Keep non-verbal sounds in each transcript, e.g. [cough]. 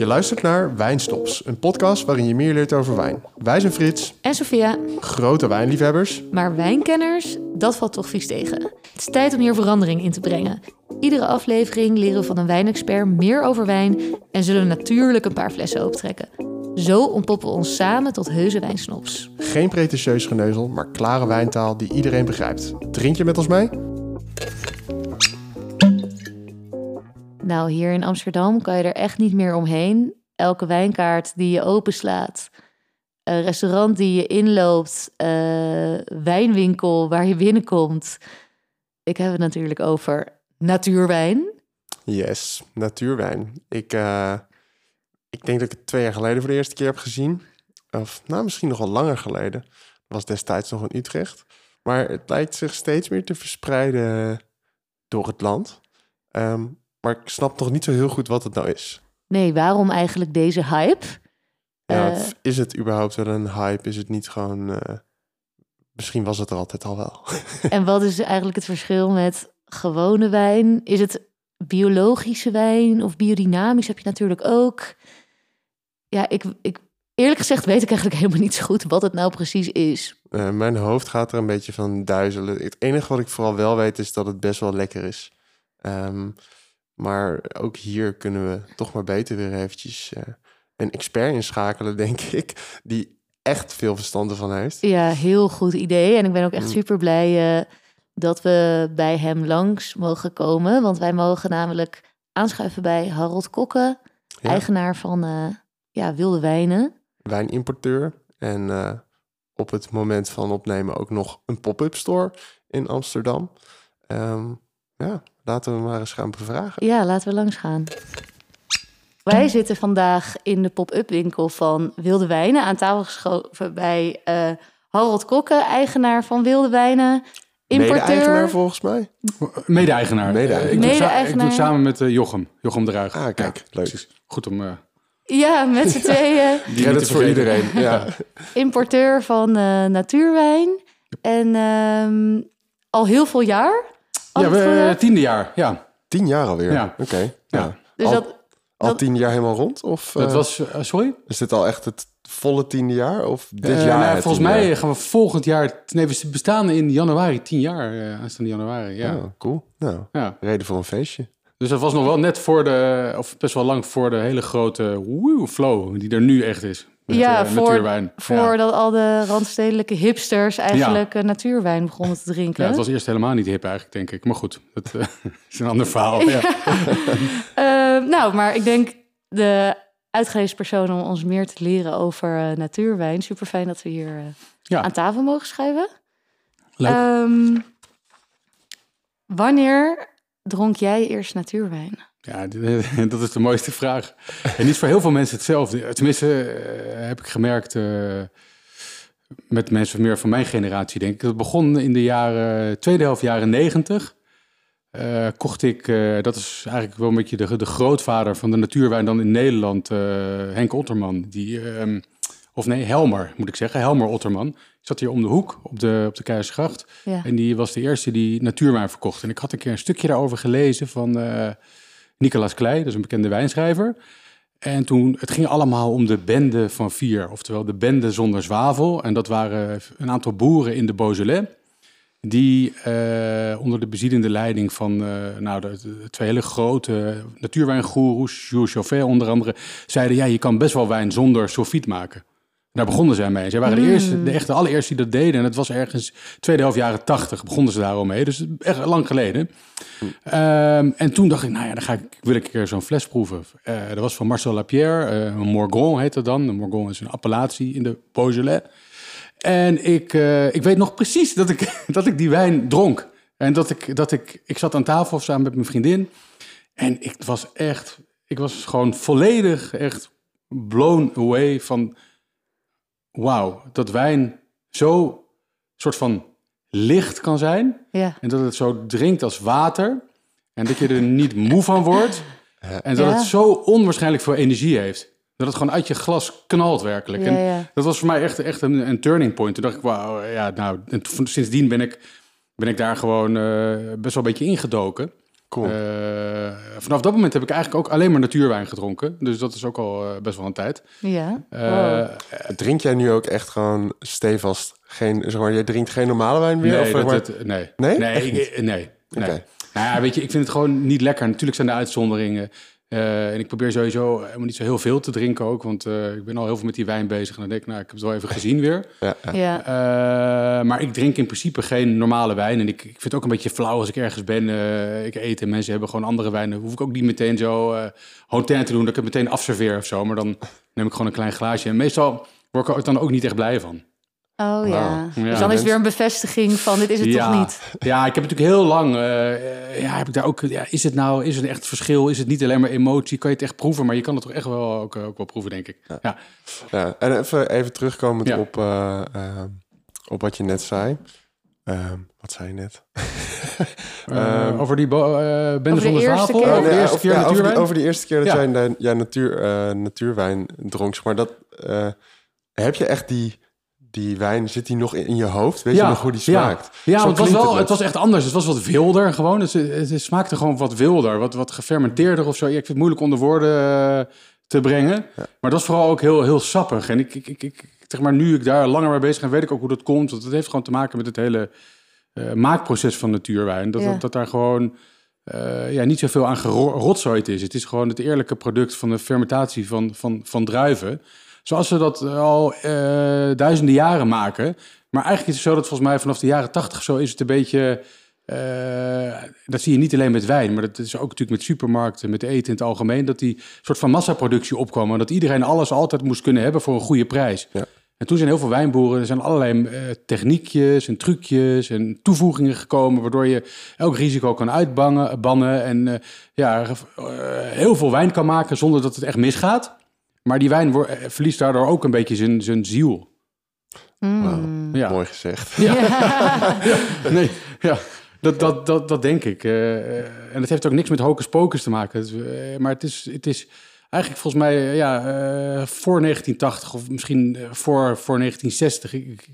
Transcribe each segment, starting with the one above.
Je luistert naar Wijnstops, een podcast waarin je meer leert over wijn. Wij zijn Frits, En Sophia, grote wijnliefhebbers. maar wijnkenners, dat valt toch vies tegen. Het is tijd om hier verandering in te brengen. Iedere aflevering leren we van een wijnexpert meer over wijn en zullen natuurlijk een paar flessen opentrekken. Zo ontpoppen we ons samen tot heuse wijnsnops. Geen pretentieus geneuzel, maar klare wijntaal die iedereen begrijpt. Drink je met ons mee? Nou, hier in Amsterdam kan je er echt niet meer omheen. Elke wijnkaart die je openslaat, restaurant die je inloopt, eh, wijnwinkel waar je binnenkomt. Ik heb het natuurlijk over natuurwijn. Yes, natuurwijn. Ik, eh, ik denk dat ik het twee jaar geleden voor de eerste keer heb gezien. Of nou, misschien nog wel langer geleden. Was destijds nog in Utrecht. Maar het lijkt zich steeds meer te verspreiden door het land. Ehm, maar ik snap nog niet zo heel goed wat het nou is. Nee, waarom eigenlijk deze hype? Ja, Eh. is het überhaupt wel een hype? Is het niet gewoon... eh, misschien was het er altijd al wel. [laughs] En wat is eigenlijk het verschil met gewone wijn? Is het biologische wijn of biodynamisch heb je natuurlijk ook? Ja, ik, ik, eerlijk gezegd weet ik eigenlijk helemaal niet zo goed wat het nou precies is. Eh, mijn hoofd gaat er een beetje van duizelen. Het enige wat ik vooral wel weet is dat het best wel lekker is. Ehm, maar ook hier kunnen we toch maar beter weer eventjes eh, een expert inschakelen, denk ik. Die echt veel verstand ervan heeft. Ja, heel goed idee. En ik ben ook echt Mm. super blij dat we bij hem langs mogen komen. Want wij mogen namelijk aanschuiven bij Harold Kokke, Ja, eigenaar van eh, ja, Wilde Wijnen. wijnimporteur. En eh, op het moment van opnemen ook nog een pop-up store in Amsterdam. Ehm, ja, laten we maar eens gaan bevragen. Ja, laten we langs gaan. Wij zitten vandaag in de pop-up winkel van Wilde Wijnen. Aan tafel geschoven bij eh, Harold Kokke, eigenaar van Wilde Wijnen. Mede-eigenaar Importeur. volgens mij. Mede-eigenaar. Mede-eigenaar. Eh, ik, doe het sa- ik doe Mede-eigenaar. het samen met eh, Jochem. Jochem de Ruig. Ah, kijk, leuk. precies. Goed om... eh, Ja, met z'n [laughs] tweeën. die te voor iedereen. Ja. [laughs] Importeur van eh, natuurwijn. En ehm, al heel veel jaar. Ja, we, tiende jaar. Ja, Tien jaar alweer? Ja. Oké. Ja. Dus al, dat, al tien jaar helemaal rond? Of dat eh, was... eh, sorry? is dit al echt het volle tiende jaar? Of dit Eh, jaar nou, volgens mij jaar? gaan we volgend jaar... Nee, we bestaan in januari tien jaar. eh aanstaande januari, ja. Oh, cool. Nou, ja. reden voor een feestje. Dus dat was nog wel net voor de... Of best wel lang voor de hele grote woe, flow die er nu echt is. Met, Ja, eh, voor- natuurwijn. Ja. voordat al de randstedelijke hipsters eigenlijk eh, natuurwijn begonnen te drinken. Ja, het was eerst helemaal niet hip eigenlijk, denk ik. Maar goed, dat eh, [laughs] is een ander verhaal. Ja. [laughs] Nou, maar ik denk de uitgelezen persoon om ons meer te leren over natuurwijn. Super fijn dat we hier aan tafel mogen schuiven. Leuk. Ehm, wanneer dronk jij eerst natuurwijn? Ja, [laughs] dat is de mooiste vraag. En niet voor heel veel mensen hetzelfde. Tenminste, eh, heb ik gemerkt eh, met mensen meer van mijn generatie, denk ik. Het begon in de jaren, tweede helft jaren negentig. Eh, kocht ik, dat is eigenlijk wel een beetje de, de grootvader van de natuurwijn dan in Nederland, Henk Otterman. Die, ehm, of nee, Helmer moet ik zeggen, Helmer Otterman. Die zat hier om de hoek op de, op de Keizersgracht. Ja. En die was de eerste die natuurwijn verkocht. En ik had een keer een stukje daarover gelezen van Nicolas Klei, dat is een bekende wijnschrijver. En toen, het ging allemaal om de bende van vier, oftewel de bende zonder zwavel. En dat waren een aantal boeren in de Beaujolais. Die eh, onder de bezielende leiding van eh, nou, de, twee hele grote natuurwijngoeroes, Jules Chauffet onder andere, zeiden: ja, je kan best wel wijn zonder sulfiet maken. Daar begonnen zij mee. Zij waren de, eerste, de echte allereerste die dat deden. En het was ergens tweede helft jaren tachtig begonnen ze daarom mee. Dus echt lang geleden. Ehm, en toen dacht ik, nou ja, dan ga ik, wil ik een keer zo'n fles proeven. Eh, dat was van Marcel Lapierre, een Morgon heet dat dan. Een Morgon is een appellatie in de Beaujolais. En ik, eh, ik weet nog precies dat ik, [laughs] dat ik die wijn dronk. En dat ik, dat ik, ik zat aan tafel samen met mijn vriendin. En ik was echt, ik was gewoon volledig echt blown away van... Wauw, dat wijn zo soort van licht kan zijn. Ja. En dat het zo drinkt als water. En dat je er niet moe van wordt. En dat Ja. het zo onwaarschijnlijk veel energie heeft. Dat het gewoon uit je glas knalt werkelijk. Ja, en ja. dat was voor mij echt, echt een, een turning point. Toen dacht ik, wauw, ja, nou, en sindsdien ben ik, ben ik daar gewoon eh, best wel een beetje ingedoken. Cool. Eh, vanaf dat moment heb ik eigenlijk ook alleen maar natuurwijn gedronken. Dus dat is ook al eh, best wel een tijd. Ja. Eh, Wow. Drink jij nu ook echt gewoon stevast geen, zeg maar, jij drinkt geen normale wijn meer? Nee, of, zeg dat, maar, het- nee. Nee? Nee, ik- nee. Nou ja, weet je, ik vind het gewoon niet lekker. Natuurlijk zijn er uitzonderingen. Eh, en ik probeer sowieso helemaal niet zo heel veel te drinken ook. Want eh, ik ben al heel veel met die wijn bezig. En dan denk ik, nou, ik heb het wel even gezien weer. ja. Eh, maar ik drink in principe geen normale wijn. En ik, ik vind het ook een beetje flauw als ik ergens ben. eh, ik eet en mensen hebben gewoon andere wijnen. Hoef ik ook niet meteen zo eh hotel te doen. Dat ik het meteen afserveer of zo. Maar dan neem ik gewoon een klein glaasje. En meestal word ik er dan ook niet echt blij van. Oh ja. Dus dan is weer een bevestiging van dit is het ja. toch niet. Ja, ik heb natuurlijk heel lang. eh, eh, ja, heb ik daar ook. Ja, is het nou? Is het echt verschil? Is het niet alleen maar emotie? Kan je het echt proeven? Maar je kan het toch echt wel ook, eh, ook wel proeven, denk ik. Ja. Ja, en even, even terugkomend Ja. op, op wat je net zei. Ehm, wat zei je net? [laughs] Eh, Ehm, over die eh bende over de zwavel? keer? Over de eerste keer ja, over, die, over die eerste keer dat Ja. jij de, ja, natuur, eh, natuurwijn dronk. Maar dat, eh, heb je echt die, die wijn, zit die nog in, je hoofd? Weet je nog hoe die smaakt? Ja, want het was, wel, het het was echt anders. Het was wat wilder gewoon. Het, het, het smaakte gewoon wat wilder, wat, wat gefermenteerder of zo. Ja, ik vind het moeilijk onder woorden eh, te brengen. Maar dat was vooral ook heel, heel sappig. En ik, ik, ik, ik, zeg maar, nu ik daar langer mee bezig ben, weet ik ook hoe dat komt. Want het heeft gewoon te maken met het hele eh, maakproces van natuurwijn. Dat, Ja. dat, dat daar gewoon eh, ja, niet zoveel aan gerotzooid is. Het is gewoon het eerlijke product van de fermentatie van, van, van druiven. Zoals ze dat al eh, duizenden jaren maken. Maar eigenlijk is het zo dat volgens mij vanaf de jaren tachtig zo is het een beetje... eh, dat zie je niet alleen met wijn, maar dat is ook natuurlijk met supermarkten, met eten in het algemeen, dat die soort van massaproductie opkwam. En dat iedereen alles altijd moest kunnen hebben voor een goede prijs. Ja. En toen zijn heel veel wijnboeren, er zijn allerlei eh, techniekjes en trucjes en toevoegingen gekomen, waardoor je elk risico kan uitbannen bannen en eh, ja, eh, heel veel wijn kan maken zonder dat het echt misgaat. Maar die wijn wo- eh, verliest daardoor ook een beetje zijn, zijn ziel. Mm. Ja. Mooi gezegd. [laughs] Nee, ja. Dat, dat, dat, dat denk ik. Eh, eh, en het heeft ook niks met hocus pocus te maken. Het, maar het is, het is eigenlijk volgens mij ja, voor 1980 of misschien voor, voor 1960. Ik,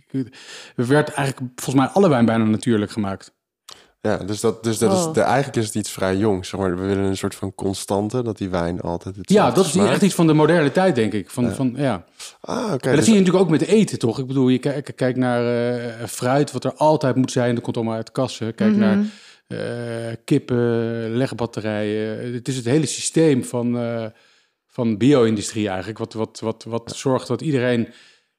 er werd eigenlijk volgens mij alle wijn bijna natuurlijk gemaakt. Ja, dus, dat, dus dat is, de, eigenlijk is het iets vrij jongs. Zeg maar, we willen een soort van constante, dat die wijn altijd het Ja, dat is echt iets van de moderne tijd, denk ik. Van, Van, ja. Ah, oké. Dat dus- zie je natuurlijk ook met eten, toch? Ik bedoel, je kijkt kijkt naar eh, fruit, wat er altijd moet zijn. Dat komt allemaal uit kassen. Kijk Mhm. naar eh, kippen, legbatterijen. Het is het hele systeem van, eh, van bio-industrie eigenlijk. Wat, wat, wat, wat zorgt dat iedereen...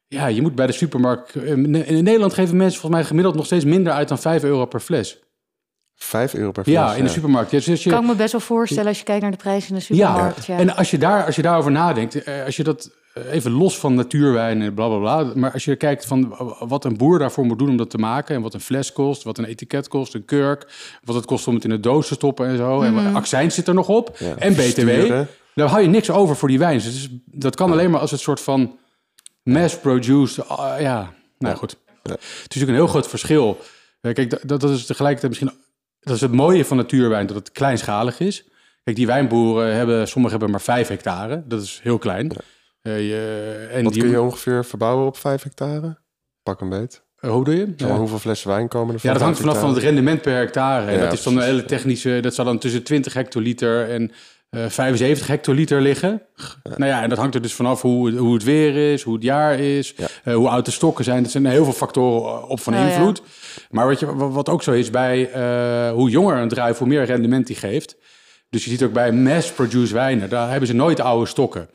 Ja, je moet bij de supermarkt... In Nederland geven mensen volgens mij gemiddeld nog steeds minder uit dan 5 euro per fles. 5 euro per fles. Ja, in de supermarkt. Ja, dus je- Kan ik me best wel voorstellen als je kijkt naar de prijs in de ja, supermarkt. Ja, en als je, daar, als je daarover nadenkt, eh, als je dat eh, even los van natuurwijn en bla bla bla, maar als je kijkt van wat een boer daarvoor moet doen om dat te maken en wat een fles kost, wat een etiket kost, een kurk, wat het kost om het in de doos te stoppen en zo, en wat- accijns zit er nog op Ja, en btw, dan hou je niks over voor die wijn. Dus het is- dat kan alleen maar als het soort van mass-produced, ah, ja, nou Ja. goed. Het is natuurlijk een heel groot verschil. Kijk, dat, dat is tegelijkertijd misschien dat is het mooie van natuurwijn, dat het kleinschalig is. Kijk, die wijnboeren hebben, sommigen hebben maar vijf hectare. Dat is heel klein. Eh, je, en Wat die, kun je ongeveer verbouwen op 5 hectare? Pak een beet. eh, hoe doe je? Hoeveel flessen wijn komen er Ja, dat hangt vanaf van het rendement per hectare. En Ja, dat is dan een hele technische... Dat zal dan tussen 20 hectoliter en eh 75 hectoliter liggen. Nou ja, en dat hangt er dus vanaf hoe, hoe het weer is, hoe het jaar is, Ja. eh, hoe oud de stokken zijn. Er zijn heel veel factoren op van Oh, ja. invloed. Maar wat, je, wat ook zo is bij eh, hoe jonger een druif, hoe meer rendement die geeft. Dus je ziet ook bij mass-produced wijnen, daar hebben ze nooit oude stokken.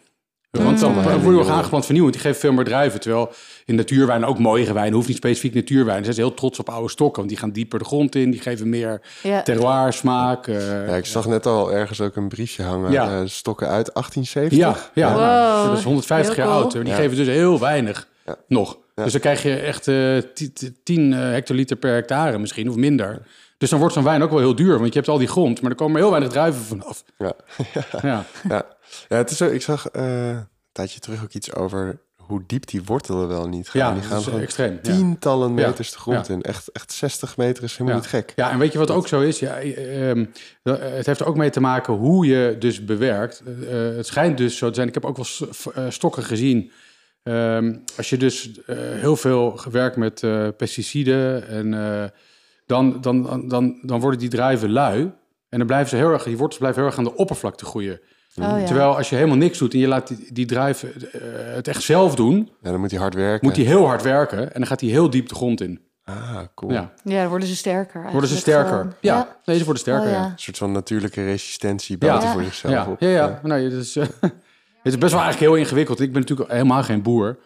Want dan Mm. worden we aangeplant vernieuwend. Die geven veel meer druiven. Terwijl in natuurwijn ook mooie wijn hoeft niet specifiek natuurwijn. Ze zijn heel trots op oude stokken. Want die gaan dieper de grond in. Die geven meer Ja. terroir, smaak. eh, Ja, ik zag net al ergens ook een briefje hangen. Ja. eh, stokken uit 1870. ja, ja. Wow, dat is 150 heel jaar cool. oud. En die Ja. geven dus heel weinig Ja. nog. Ja. Dus dan krijg je echt eh 10 hectoliter per hectare misschien, of minder. Dus dan wordt zo'n wijn ook wel heel duur. Want je hebt al die grond, maar er komen heel weinig druiven vanaf. Ja. [laughs] Ja, Ja, ja het is zo, ik zag eh, een tijdje terug ook iets over hoe diep die wortelen wel niet gaan. ja die gaan gewoon extreem. Tientallen Ja. meters de grond Ja. in. Echt, echt 60 meter is helemaal niet gek. Ja, en weet je wat ook zo is? Ja, eh, ehm, eh, het heeft er ook mee te maken hoe je dus bewerkt. Het schijnt dus zo te zijn. Ik heb ook wel stokken gezien. Ehm, als je dus heel veel werkt met pesticiden en dan, dan, dan, dan worden die druiven lui. En dan blijven ze heel erg, die wortels blijven heel erg aan de oppervlakte groeien. Oh, ja. Terwijl als je helemaal niks doet en je laat die, die druif eh, het echt zelf doen, Ja, dan moet hij hard werken. moet hij heel hard werken en dan gaat hij heel diep de grond in. Ah, cool. Ja. Ja, dan worden ze sterker. Worden ze sterker? gewoon. Ja. nee, ze worden sterker. Oh, ja. ja. Een soort van natuurlijke resistentie bouwt Ja. hij voor zichzelf Ja, op. ja, ja. Is, eh, [laughs] het is best wel eigenlijk heel ingewikkeld. Ik ben natuurlijk helemaal geen boer.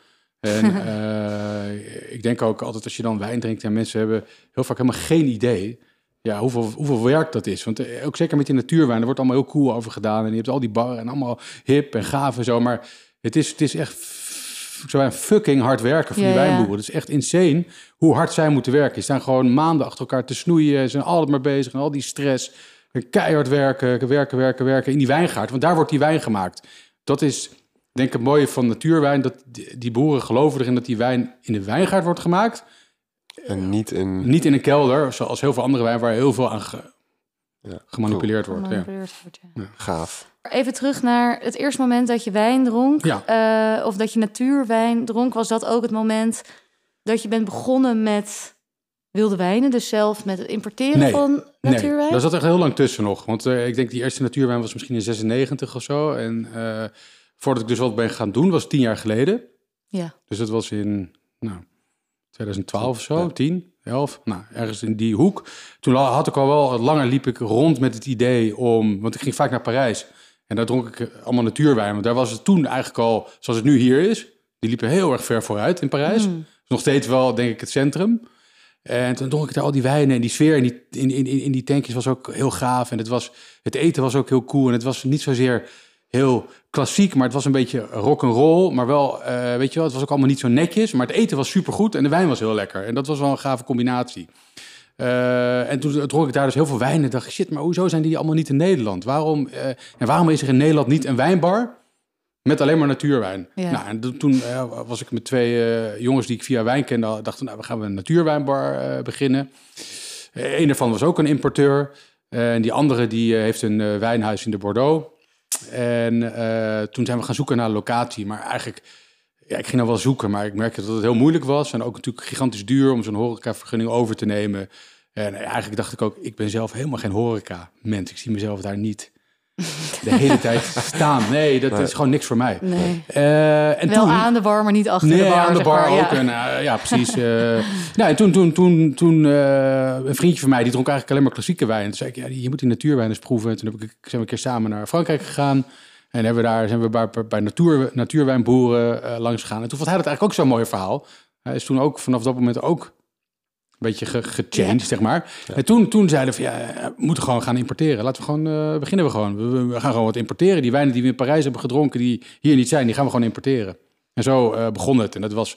En [laughs] eh, ik denk ook altijd als je dan wijn drinkt en mensen hebben heel vaak helemaal geen idee ja, hoeveel, hoeveel werk dat is. Want eh, ook zeker met die natuurwijn, er wordt allemaal heel cool over gedaan. En je hebt al die barren en allemaal hip en gaaf en zo. Maar het is, het is echt zeggen, fucking hard werken voor Ja, die wijnboeren. Het is echt insane hoe hard zij moeten werken. Die staan gewoon maanden achter elkaar te snoeien. Ze zijn altijd maar bezig en al die stress. Keihard werken, werken, werken, werken in die wijngaard. Want daar wordt die wijn gemaakt. Dat is denk ik het mooie van natuurwijn. Dat die, die boeren geloven erin dat die wijn in de wijngaard wordt gemaakt. En niet in... Niet in een kelder, zoals heel veel andere wijn waar heel veel aan ge- Ja, gemanipuleerd wordt. Ja. Gemanipuleerd wordt, ja. Gaaf. Even terug naar het eerste moment dat je wijn dronk. Ja. eh, of dat je natuurwijn dronk. Was dat ook het moment dat je bent begonnen met wilde wijnen? Dus zelf met het importeren Nee, van natuurwijn? Nee, daar zat echt heel lang tussen nog. Want eh, ik denk die eerste natuurwijn was misschien in 96 of zo. En eh, voordat ik dus wat ben gaan doen, was tien jaar geleden. Ja. Dus dat was in nou, 2012 of zo, Ja. 10, 11. Nou, ergens in die hoek. Toen had ik al wel, langer liep ik rond met het idee om... Want ik ging vaak naar Parijs. En daar dronk ik allemaal natuurwijn. Want daar was het toen eigenlijk al, zoals het nu hier is. Die liepen heel erg ver vooruit in Parijs. Mm. Is nog steeds wel, denk ik, het centrum. En toen dronk ik daar al die wijnen en die sfeer in die, in, in, in in die tankjes was ook heel gaaf. En het, was, het eten was ook heel cool. En het was niet zozeer heel klassiek, maar het was een beetje rock and roll. Maar wel, eh, weet je wel, het was ook allemaal niet zo netjes. Maar het eten was supergoed en de wijn was heel lekker. En dat was wel een gave combinatie. Eh, en toen dronk ik daar dus heel veel wijn en dacht ik, shit, maar hoezo zijn die allemaal niet in Nederland? Waarom, eh, en waarom is er in Nederland niet een wijnbar met alleen maar natuurwijn? Ja. Nou, en toen- was ik met twee jongens die ik via wijn kende, dachten, nou, we gaan een natuurwijnbar beginnen. Een daarvan was ook een importeur. En die andere die heeft een wijnhuis in de Bordeaux. En eh, toen zijn we gaan zoeken naar een locatie. Maar eigenlijk, ja, ik ging nou wel zoeken, maar ik merkte dat het heel moeilijk was. En ook natuurlijk gigantisch duur om zo'n horecavergunning over te nemen. En eigenlijk dacht ik ook, ik ben zelf helemaal geen horeca-mens. Ik zie mezelf daar niet de hele tijd staan. Nee, dat, is gewoon niks voor mij. Nee. Eh, en Wel toen, aan de bar, maar niet achter nee, de bar. aan de bar maar, ook. Ja. En, eh, ja, precies. [laughs] eh nou, en toen, toen, toen, toen eh, een vriendje van mij, die dronk eigenlijk alleen maar klassieke wijn. Toen zei ik, ja, je moet die natuurwijn eens proeven. En toen heb ik, zijn we een keer samen naar Frankrijk gegaan. En hebben we daar zijn we bij, bij natuur, natuurwijnboeren langs gegaan. En toen vond hij dat eigenlijk ook zo'n mooi verhaal. Hij is toen ook vanaf dat moment ook beetje ge- gechanged, zeg maar. En toen, toen zeiden we van, ja, we moeten gewoon gaan importeren. Laten we gewoon, eh, beginnen we gewoon. We, gaan gewoon wat importeren. Die wijnen die we in Parijs hebben gedronken, die hier niet zijn, die gaan we gewoon importeren. En zo eh, begon het. En dat was,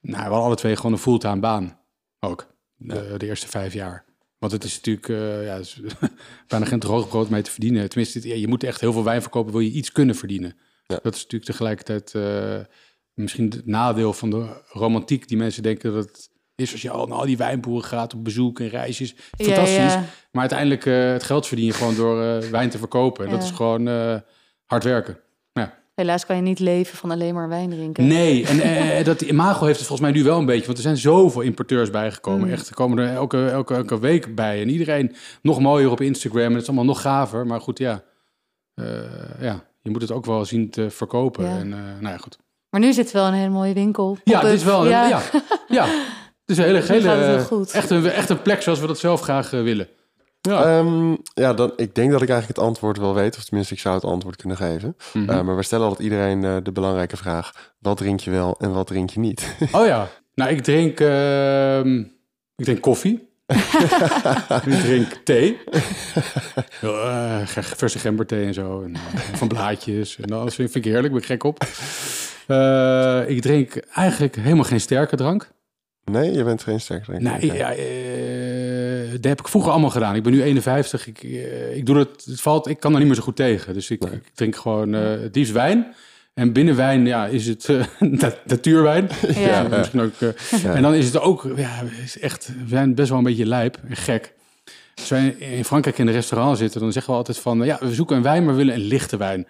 nou, we hadden alle twee gewoon een fulltime baan. Ook, de, de eerste vijf jaar. Want het is natuurlijk eh, ja, is [laughs] bijna geen droog brood mee te verdienen. Tenminste, je moet echt heel veel wijn verkopen, wil je iets kunnen verdienen. Dat is natuurlijk tegelijkertijd eh, misschien het nadeel van de romantiek. Die mensen denken dat het is als je al naar al die wijnboeren gaat op bezoek en reisjes. Fantastisch. ja. Maar uiteindelijk eh, het geld verdien je gewoon door eh, wijn te verkopen. En dat is gewoon eh, hard werken. Ja. Helaas kan je niet leven van alleen maar wijn drinken. Nee, en eh, dat imago heeft het volgens mij nu wel een beetje. Want er zijn zoveel importeurs bijgekomen. Mm. Echt, er komen er elke, elke, elke week bij. En iedereen nog mooier op Instagram. En het is allemaal nog gaver. Maar goed, ja. Ja, je moet het ook wel zien te verkopen. En nou ja, goed. Maar nu zit het wel een hele mooie winkel. Ja, dit is wel een, ja. Ja, [laughs] Het is een hele, hele echt, een, echt een plek zoals we dat zelf graag eh, willen. Ja. Ehm, ja, dan, ik denk dat ik eigenlijk het antwoord wel weet. Of tenminste, ik zou het antwoord kunnen geven. Mhm. Eh, maar we stellen altijd iedereen eh, de belangrijke vraag. Wat drink je wel en wat drink je niet? [laughs] Oh ja. Nou, ik drink, ehm, ik drink koffie. [laughs] ik drink thee. Eh, verse gemberthee en zo. En, van blaadjes. En alles vind ik heerlijk. Ben ik gek op. Eh, ik drink eigenlijk helemaal geen sterke drank. Nee, je bent geen sterk drinker. Nee, ja, eh, dat heb ik vroeger allemaal gedaan. Ik ben nu 51. Ik, eh, ik doe het, het valt, ik kan er niet meer zo goed tegen. Dus ik, Nee. ik drink gewoon eh, het liefst wijn. En binnen wijn ja, is het [laughs] nat- natuurwijn. [laughs] Ja. Ja, misschien ook, Ja. En dan is het ook, ja, is echt, we zijn best wel een beetje lijp en gek. Als wij in Frankrijk in een restaurant zitten, dan zeggen we altijd van, ja, we zoeken een wijn, maar we willen een lichte wijn.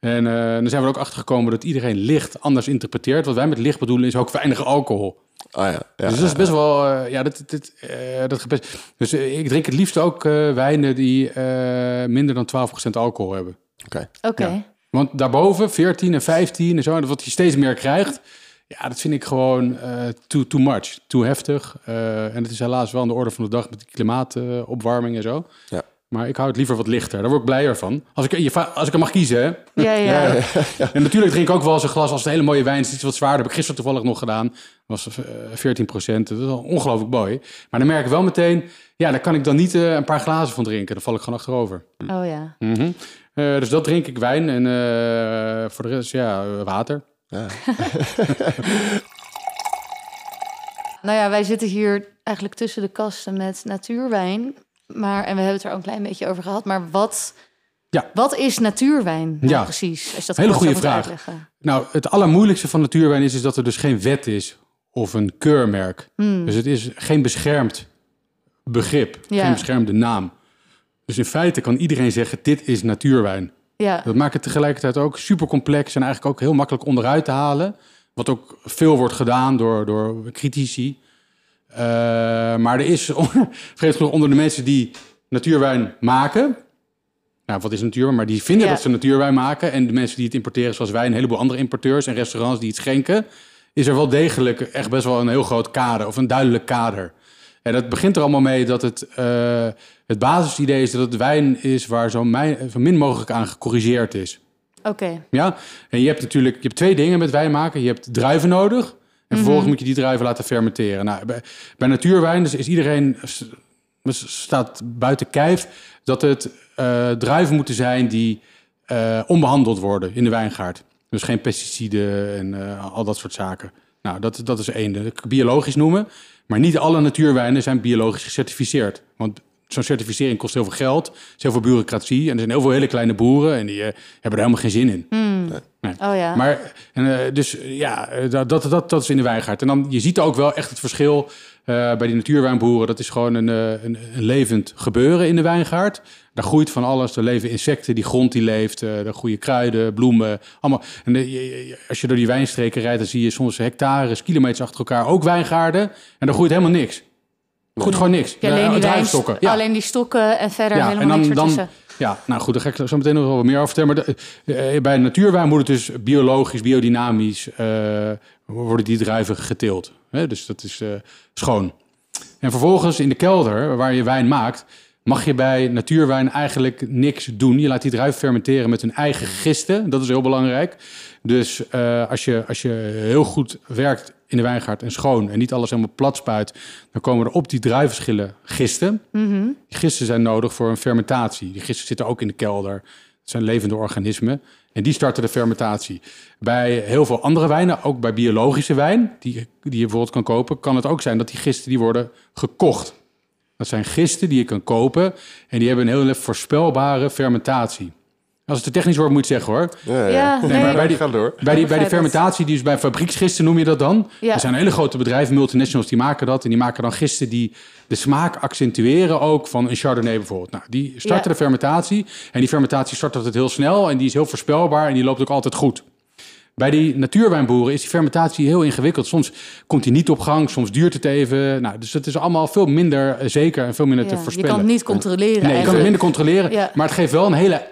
En dan zijn we er ook achter gekomen dat iedereen licht anders interpreteert. Wat wij met licht bedoelen is ook weinig alcohol. Oh ja, ja. dus dat is best wel, eh, ja, dat, dat, eh, dat best. Dus eh, ik drink het liefst ook eh, wijnen die eh, minder dan 12% alcohol hebben. Oké. Oké. Ja. Want daarboven, 14 en 15 en zo, en wat je steeds meer krijgt, ja, dat vind ik gewoon eh, too, too much, too heftig. Eh, en het is helaas wel aan de orde van de dag met die klimaatopwarming en zo. Ja. Maar ik hou het liever wat lichter. Daar word ik blijer van. Als ik, als ik er mag kiezen, hè. Ja, ja. [laughs] En natuurlijk drink ik ook wel eens een glas als het een hele mooie wijn is. Iets wat zwaarder. heb ik gisteren toevallig nog gedaan. Dat was eh, 14 procent. Dat is wel ongelooflijk mooi. Maar dan merk ik wel meteen... Ja, daar kan ik dan niet eh, een paar glazen van drinken. Dan val ik gewoon achterover. Oh ja. Mhm. Eh, dus dat drink ik wijn. En eh, voor de rest, ja, eh, water. Ja. [laughs] Nou ja, wij zitten hier eigenlijk tussen de kasten met natuurwijn. Maar, en we hebben het er ook een klein beetje over gehad. Maar wat, Ja. wat is natuurwijn nou Ja. precies? Als je dat Hele goede vraag. uitleggen. Nou, het allermoeilijkste van natuurwijn is, is dat er dus geen wet is of een keurmerk. Hmm. Dus het is geen beschermd begrip, Ja. geen beschermde naam. Dus in feite kan iedereen zeggen, dit is natuurwijn. Ja, Dat maakt het tegelijkertijd ook super complex en eigenlijk ook heel makkelijk onderuit te halen. Wat ook veel wordt gedaan door, door critici. Eh, maar er is [laughs] vreemd genoeg onder de mensen die natuurwijn maken. Nou, wat is natuurwijn? Maar die vinden Ja. dat ze natuurwijn maken. En de mensen die het importeren, zoals wij, een heleboel andere importeurs en restaurants die het schenken. Is er wel degelijk echt best wel een heel groot kader of een duidelijk kader. En dat begint er allemaal mee dat het, eh, het basisidee is dat het wijn is waar zo min mogelijk aan gecorrigeerd is. oké. Ja, en je hebt natuurlijk je hebt twee dingen met wijn maken. Je hebt druiven nodig. En vervolgens moet je die druiven laten fermenteren. Nou, bij, bij natuurwijn dus is iedereen staat buiten kijf dat het eh, druiven moeten zijn die eh, onbehandeld worden in de wijngaard. Dus geen pesticiden en eh, al dat soort zaken. Nou, dat, dat is één. Dat kan ik biologisch noemen. Maar niet alle natuurwijnen zijn biologisch gecertificeerd. Want zo'n certificering kost heel veel geld. Er is heel veel bureaucratie. En er zijn heel veel hele kleine boeren. En die hebben er helemaal geen zin in. Oh ja. Maar en, eh, dus ja, eh, dat, dat, dat, dat is in de wijngaard. En dan je ziet ook wel echt het verschil eh, bij die natuurwijnboeren. Dat is gewoon een, een, een levend gebeuren in de wijngaard. Daar groeit van alles. Er leven insecten, die grond die leeft. eh er groeien kruiden, bloemen. Allemaal. En als je door die wijnstreken rijdt, dan zie je soms hectares, kilometers achter elkaar ook wijngaarden. En daar groeit helemaal niks. Groeit gewoon niks. ja, alleen, die wijn, druivenstokken. Ja. alleen die stokken en verder Ja, helemaal en dan, niks dan, ertussen. Ja, nou goed, daar ga ik zo meteen nog wel wat meer over vertellen. Maar de, eh, bij natuurwijn moet het dus biologisch, biodynamisch, eh, worden die druiven geteeld. Hè? Dus dat is eh, schoon. En vervolgens in de kelder, waar je wijn maakt, mag je bij natuurwijn eigenlijk niks doen. Je laat die druiven fermenteren met hun eigen gisten. Dat is heel belangrijk. Dus eh, als, je, als je heel goed werkt in de wijngaard en schoon en niet alles helemaal plat spuit, dan komen er op die druivenschillen gisten. Die gisten zijn nodig voor een fermentatie. Die gisten zitten ook in de kelder. Het zijn levende organismen. En die starten de fermentatie. Bij heel veel andere wijnen, ook bij biologische wijn, die, die je bijvoorbeeld kan kopen, kan het ook zijn dat die gisten die worden gekocht. Dat zijn gisten die je kan kopen en die hebben een heel voorspelbare fermentatie. Als het te technisch wordt, moet je het zeggen hoor. Ja, Ja, nee. maar bij die- door. Bij die, bij die fermentatie, die is bij fabrieksgisten noem je dat dan. Ja. Er zijn hele grote bedrijven, multinationals, die maken dat. En die maken dan gisten die de smaak accentueren ook van een Chardonnay bijvoorbeeld. Nou, die starten Ja. de fermentatie. En die fermentatie start altijd heel snel en die is heel voorspelbaar en die loopt ook altijd goed. Bij die natuurwijnboeren is die fermentatie heel ingewikkeld. Soms komt die niet op gang, soms duurt het even. Nou, dus het is allemaal veel minder eh, zeker en veel minder te Ja, je voorspellen. kan het niet controleren Nee, je kan het minder controleren. Ja. Maar het geeft wel een hele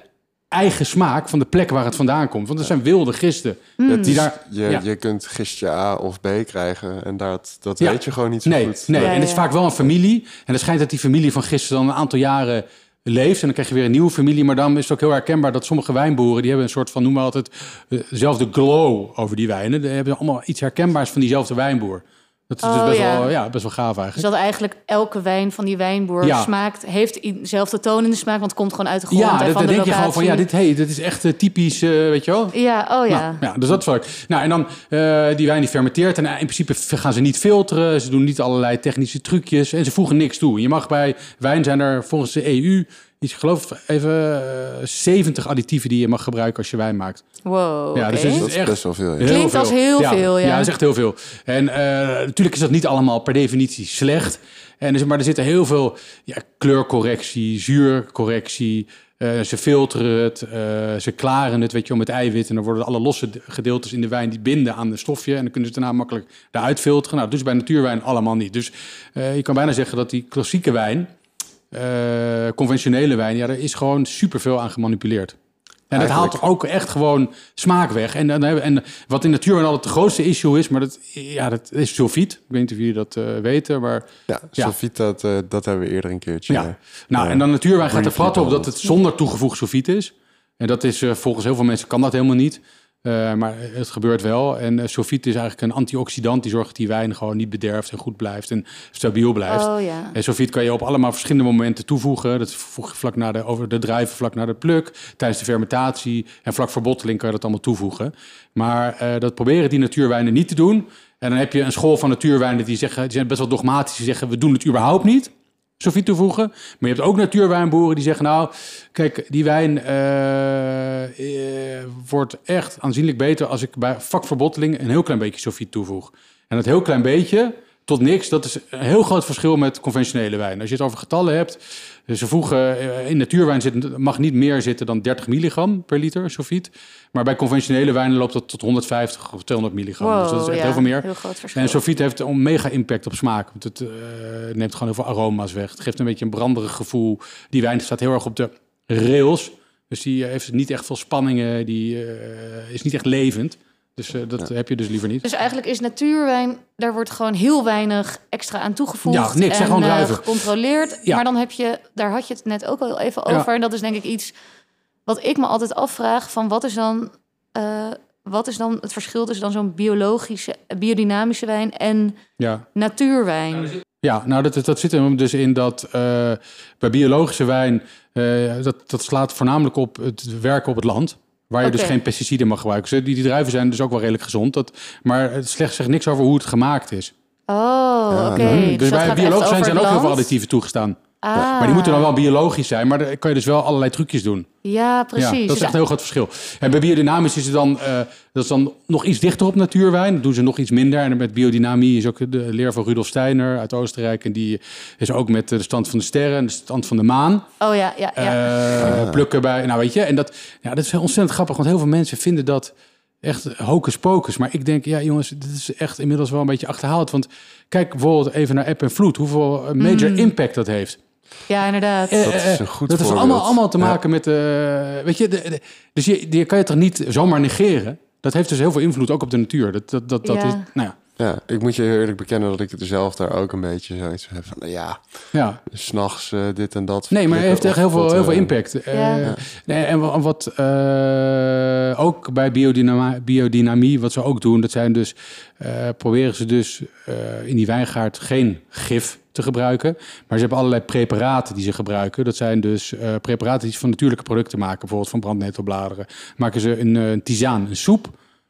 eigen smaak van de plek waar het vandaan komt. Want het zijn wilde gisten. Het Die is- daar, je, ja. je kunt gistje A of B krijgen en dat, dat Ja. weet je gewoon niet zo Nee, goed. nee. Ja, en het is ja. vaak wel een familie. En het schijnt dat die familie van gisteren dan een aantal jaren leeft. En dan krijg je weer een nieuwe familie. Maar dan is het ook heel herkenbaar dat sommige wijnboeren... die hebben een soort van, noemen we altijd, eh, dezelfde glow over die wijnen. Die hebben allemaal iets herkenbaars van diezelfde wijnboer. Dat is dus Oh, best, ja. wel, ja, best wel gaaf Dus eigenlijk. dat eigenlijk elke wijn van die wijnboer Ja. smaakt, heeft dezelfde toon in de smaak, want het komt gewoon uit de grond Ja, en dat- van dan de denk je gewoon van... ja, dit, hey, dit is echt eh, typisch, eh, weet je wel... Ja, oh ja. Nou, ja, dus dat is. Nou, en dan eh, die wijn die fermenteert. En in principe gaan ze niet filteren. Ze doen niet allerlei technische trucjes. En ze voegen niks toe. Je mag bij wijn zijn er volgens de EU... iets, ik geloof even eh, 70 additieven die je mag gebruiken als je wijn maakt. Wow, Ja, dus het is Dat is echt- best wel veel. ja. Heel Klinkt als heel veel, ja. Ja, dat is echt heel veel. En eh, natuurlijk is dat niet allemaal per definitie slecht. En dus, maar er zitten heel veel ja, kleurcorrectie, zuurcorrectie, Eh, ze filteren het, eh, ze klaren het, weet je wel, met eiwit. En dan worden alle losse gedeeltes in de wijn die binden aan de stofje. En dan kunnen ze het daarna makkelijk eruit filteren. Nou, dus bij natuurwijn allemaal niet. Dus eh, je kan bijna zeggen dat die klassieke wijn, eh, conventionele wijn, ja, daar is gewoon superveel aan gemanipuleerd. En dat haalt ook echt gewoon smaak weg. En, dan hebben- en wat in natuurwijn altijd de grootste issue is, maar dat, ja, dat is sulfiet. Ik weet niet of jullie dat eh, weten, maar Ja, Ja. sulfiet, dat, eh, dat hebben we eerder een keertje. ja. Nou, en dan natuurwijn gaat er briefly prat op dat het zonder toegevoegd sulfiet is. En dat is volgens heel veel mensen kan dat helemaal niet. Eh, maar het gebeurt wel. En uh, sulfiet is eigenlijk een antioxidant die zorgt dat die wijn gewoon niet bederft en goed blijft en stabiel blijft. Oh ja. En sulfiet kan je op allemaal verschillende momenten toevoegen. Dat voeg je vlak na de, over de drijven, vlak na de pluk, tijdens de fermentatie en vlak voor botteling kan je dat allemaal toevoegen. Maar eh, dat proberen die natuurwijnen niet te doen. En dan heb je een school van natuurwijnen die zeggen, die zijn best wel dogmatisch, die zeggen we doen het überhaupt niet. Sulfiet toevoegen. Maar je hebt ook natuurwijnboeren die zeggen: Nou, kijk, die wijn eh, eh, wordt echt aanzienlijk beter als ik bij vakverbotteling een heel klein beetje sulfiet toevoeg. En dat heel klein beetje tot niks, dat is een heel groot verschil met conventionele wijn. Als je het over getallen hebt, ze voegen eh, in natuurwijn zit, mag niet meer zitten dan 30 milligram per liter sulfiet. Maar bij conventionele wijnen loopt dat tot 150 of 200 milligram. dus dat is echt ja, heel veel meer. Heel groot verschil. En sulfiet heeft een mega impact op smaak. Want het eh, neemt gewoon heel veel aroma's weg. Het geeft een beetje een branderig gevoel. Die wijn staat heel erg op de rails. Dus die eh, heeft niet echt veel spanningen. Die is niet echt levend. Dus eh, dat heb je dus liever niet. Dus eigenlijk is natuurwijn, daar wordt gewoon heel weinig extra aan toegevoegd. Ja, niks, en gewoon eh, druiven. gecontroleerd. Ja. Maar dan heb je, daar had je het net ook al even Ja. over. En dat is denk ik iets wat ik me altijd afvraag: van wat is dan, eh, wat is dan het verschil tussen dan zo'n biologische, biodynamische wijn en Ja. natuurwijn? Ja, nou dat, dat zit hem dus in dat eh, bij biologische wijn, eh, dat, dat slaat voornamelijk op het werken op het land. Waar je dus geen pesticiden mag gebruiken. Dus die, die druiven zijn dus ook wel redelijk gezond. Dat, maar het slechts zegt niks over hoe het gemaakt is. Oh, oké. Dus, dus bij biologisch echt zijn zijn over ook heel veel additieven toegestaan. Ah, Maar die moeten dan wel biologisch zijn. Maar dan kan je dus wel allerlei trucjes doen. Ja, precies. Ja, dat is Dus echt een heel groot verschil. En bij biodynamisch is het dan, eh, dat is dan nog iets dichter op natuurwijn. Dat doen ze nog iets minder. En met biodynamie is ook de leer van Rudolf Steiner uit Oostenrijk. En die is ook met de stand van de sterren en de stand van de maan. Oh ja, ja, ja. eh, plukken bij, nou weet je. En dat, ja, dat is heel ontzettend grappig. Want heel veel mensen vinden dat echt hocus pocus. Maar ik denk, ja jongens, dit is echt inmiddels wel een beetje achterhaald. Want kijk bijvoorbeeld even naar App en Vloed. Hoeveel eh, major Mm. impact dat heeft. Ja, inderdaad. Eh, Dat is eh, een goed Dat is allemaal, allemaal te Ja. maken met, eh, weet je, de, de- dus je, die kan je toch niet zomaar negeren? Dat heeft dus heel veel invloed ook op de natuur. Dat, dat, dat, dat Ja. is, nou ja, Ja, ik moet je heel eerlijk bekennen dat ik het zelf daar ook een beetje zoiets heb van, nou ja, ja. s'nachts eh dit en dat. Nee, maar het heeft echt heel veel, heel veel impact. Ja. Eh, nee, en wa- wat eh, ook bij biodynama- biodynamie, wat ze ook doen, dat zijn dus, eh, proberen ze dus eh, in die wijngaard geen gif te gebruiken. Maar ze hebben allerlei preparaten die ze gebruiken. Dat zijn dus eh, preparaten die van natuurlijke producten maken, bijvoorbeeld van brandnetelbladeren. Maken ze een, eh, een tisaan, een soep.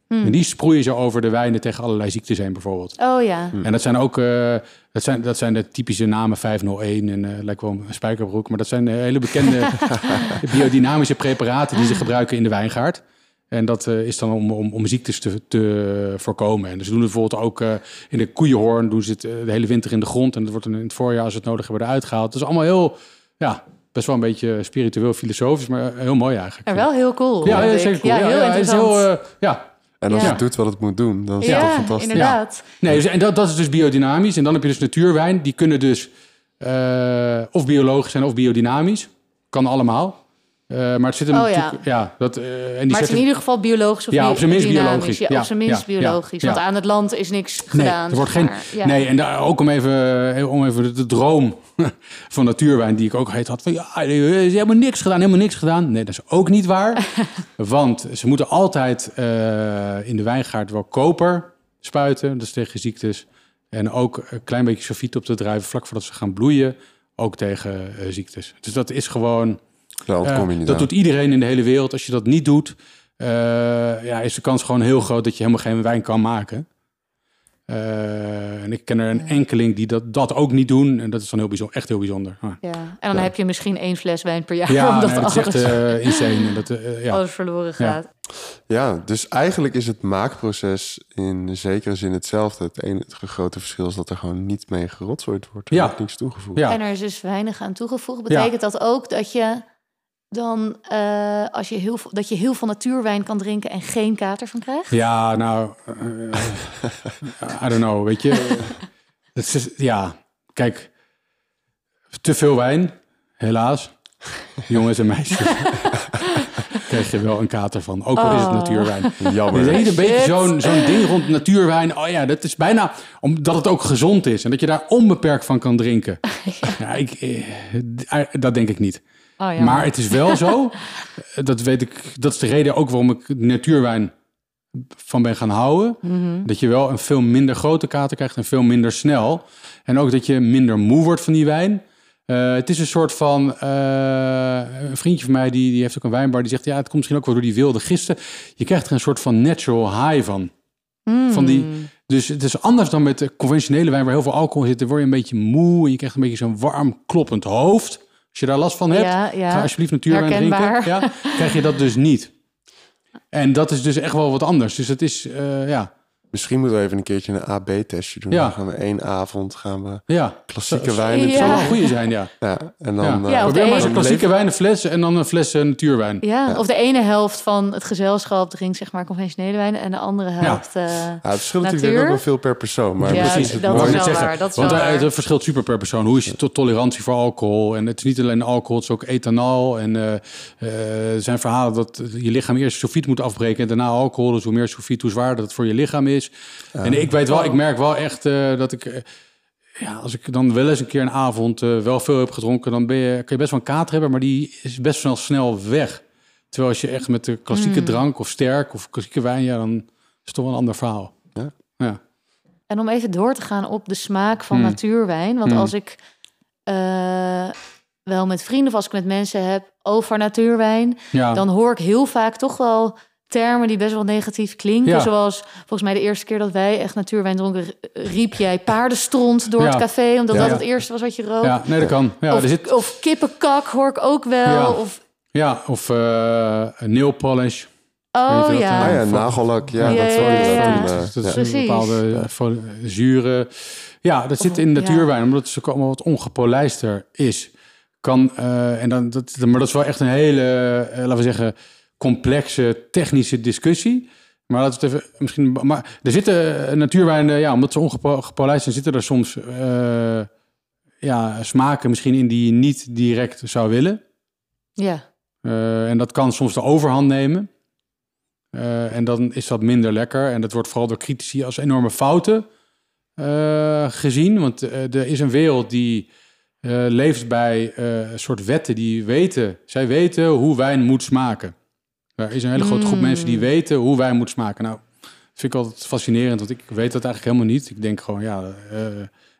En die sproeien ze over de wijnen tegen allerlei ziektes heen, bijvoorbeeld. Oh ja. En dat zijn ook eh, dat zijn, dat zijn de typische namen 501 en eh lijkt wel een spijkerbroek. Maar dat zijn hele bekende [laughs] biodynamische preparaten die ze gebruiken in de wijngaard. En dat eh, is dan om, om, om ziektes te, te voorkomen. En dus ze doen het bijvoorbeeld ook eh, in de koeienhoorn. Doen ze het eh, de hele winter in de grond. En dat wordt in het voorjaar, als ze het nodig hebben, eruit gehaald. Dat is allemaal heel, ja, best wel een beetje spiritueel, filosofisch. Maar heel mooi eigenlijk. Maar wel heel cool. ja, ja, zeker cool. Ja, heel het is interessant. heel, eh, ja, En als Ja. het doet wat het moet doen, dan is het ja, toch fantastisch. inderdaad. Nee, dus, en dat, dat is dus biodynamisch. En dan heb je dus natuurwijn. Die kunnen dus eh, of biologisch zijn of biodynamisch. Kan allemaal. Eh, maar het zit hem Oh, ja. dat, eh, en die Maar het is in ieder geval biologisch of Ja, op zijn minst biologisch. Ja, Ja, op zijn minst ja, biologisch. ja. Want aan het land is niks Nee, gedaan. er wordt geen... maar. Nee, en daar ook om even, eh, om even de, de droom [laughs] van natuurwijn... die ik ook heet had van... Ja, is helemaal niks gedaan, helemaal niks gedaan. Nee, dat is ook niet waar. [laughs] want ze moeten altijd in de wijngaard wel koper spuiten. Dat is tegen ziektes. En ook een klein beetje sulfiet op de druiven... vlak voordat ze gaan bloeien. Ook tegen ziektes. Dus dat is gewoon... Je niet dat aan. doet iedereen in de hele wereld. Als je dat niet doet, eh, ja, is de kans gewoon heel groot dat je helemaal geen wijn kan maken. Eh, en ik ken er een enkeling die dat, dat ook niet doen. En dat is dan heel bijzonder, echt heel bijzonder. Ah. Ja. En dan heb je misschien één fles wijn per jaar. Ja, omdat nee, dat is alles, echt eh, insane. Dat, ja. alles verloren gaat. Ja, dus eigenlijk is het maakproces in zekere zin hetzelfde. Het enige grote verschil is dat er gewoon niet mee gerotzooid wordt. Er Ja. wordt niks toegevoegd. Ja. En er is dus weinig aan toegevoegd. Betekent dat ook dat je dan eh, als je heel, veel- dat je heel veel natuurwijn kan drinken en geen kater van krijgt? Ja, nou, eh, I don't know, weet je. [laughs] Het is, ja, kijk, te veel wijn, helaas. Jongens en meisjes. [laughs] krijg je wel een kater van. Ook al is het Oh. natuurwijn. Jammer. Er is een beetje zo'n zo'n ding rond natuurwijn. Oh ja, dat is bijna omdat het ook gezond is. En dat je daar onbeperkt van kan drinken. [laughs] ja. ik, eh, dat denk ik niet. Oh, ja. Maar het is wel zo, [laughs] dat weet ik, dat is de reden ook waarom ik natuurwijn van ben gaan houden. Mhm. Dat je wel een veel minder grote kater krijgt en veel minder snel. En ook dat je minder moe wordt van die wijn. Eh, het is een soort van, eh, een vriendje van mij, die, die heeft ook een wijnbar, die zegt, ja, het komt misschien ook wel door die wilde gisten. Je krijgt er een soort van natural high van. Mm. van die- Dus het is anders dan met de conventionele wijn waar heel veel alcohol zit. Dan word je een beetje moe en je krijgt een beetje zo'n warm kloppend hoofd. Als je daar last van hebt, Ja, ja. ga alsjeblieft natuurwijn drinken. Ja, krijg je dat dus niet. [laughs] En dat is dus echt wel wat anders. Dus het is, eh, ja, Misschien moeten we even een keertje een AB-testje doen. Ja. Dan gaan we één avond gaan we ja. klassieke Zo- wijn. Ja. Het zou wel een goede zijn, ja. Ja, en dan... ja. eh, Ja, of Probeer maar eens een klassieke wijn, een fles en dan een fles eh, natuurwijn. Ja, of de ene helft van het gezelschap drinkt zeg maar conventionele wijn en de andere helft. eh, ja, het verschilt natuurlijk Natuur? ook wel veel per persoon. Maar Ja, precies, het dat mooie- is wel net waar, dat is want wel waar. het verschilt super per persoon. Hoe is je to- tolerantie voor alcohol? En het is niet alleen alcohol, het is ook ethanol. En eh, eh, er zijn verhalen dat je lichaam eerst sulfiet moet afbreken en daarna alcohol. Dus hoe meer sulfiet, hoe zwaarder het voor je lichaam is. En ik weet wel, ik merk wel echt eh, dat ik... eh, ja, als ik dan wel eens een keer een avond eh, wel veel heb gedronken, dan ben je, kan je best wel een kater hebben, maar die is best wel snel weg. Terwijl als je echt met de klassieke drank of sterk of klassieke wijn, ja, dan is het toch wel een ander verhaal. Ja. ja. En om even door te gaan op de smaak van Hmm. natuurwijn. Want Hmm. als ik eh, wel met vrienden of als ik met mensen heb over natuurwijn, ja. dan hoor ik heel vaak toch wel termen die best wel negatief klinken. Ja. Zoals volgens mij de eerste keer dat wij echt natuurwijn dronken, riep jij paardenstront door Ja. het café, omdat Ja. dat het eerste was wat je rook. Ja, nee, dat kan. Ja, of, er zit, of kippenkak hoor ik ook wel. Ja. Of, ja of eh nail polish. oh ja. Ah ja, Van- nagellak. Ja, Ja, dat ja, soort ja, is eh, Dus dat is ja. een bepaalde eh, zure. Ja, dat zit in ja. natuurwijn, omdat het ook allemaal wat ongepolijster is. Kan, eh, en dan, dat, maar dat is wel echt een hele, eh, laten we zeggen, complexe technische discussie. Maar laten we het even misschien. Maar er zitten eh, natuurwijnen, ja, omdat ze ongepolijst zijn, zitten er soms eh, ja, smaken misschien in die je niet direct zou willen. ja. Eh, en dat kan soms de overhand nemen. En dan is dat minder lekker. En dat wordt vooral door critici als enorme fouten gezien. Want er is een wereld die leeft bij een soort wetten die weten... Zij weten hoe wijn moet smaken. Er is een hele grote groep Mm. mensen die weten hoe wijn moet smaken. Nou, dat vind ik altijd fascinerend, want ik weet dat eigenlijk helemaal niet. Ik denk gewoon, ja, eh,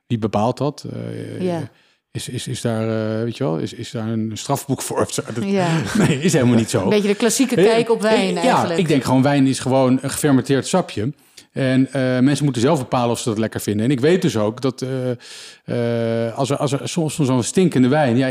wie bepaalt dat? Eh, Ja. Is, is, is daar, eh, weet je wel, is, is daar een strafboek voor? Of zo? Dat- ja. [laughs] Nee, is helemaal niet zo. Een beetje de klassieke kijk op wijn ja, eigenlijk. ik denk gewoon wijn is gewoon een gefermenteerd sapje. En eh, mensen moeten zelf bepalen of ze dat lekker vinden. En ik weet dus ook dat eh, eh, als er, als er soms soms zo'n stinkende wijn... Ja,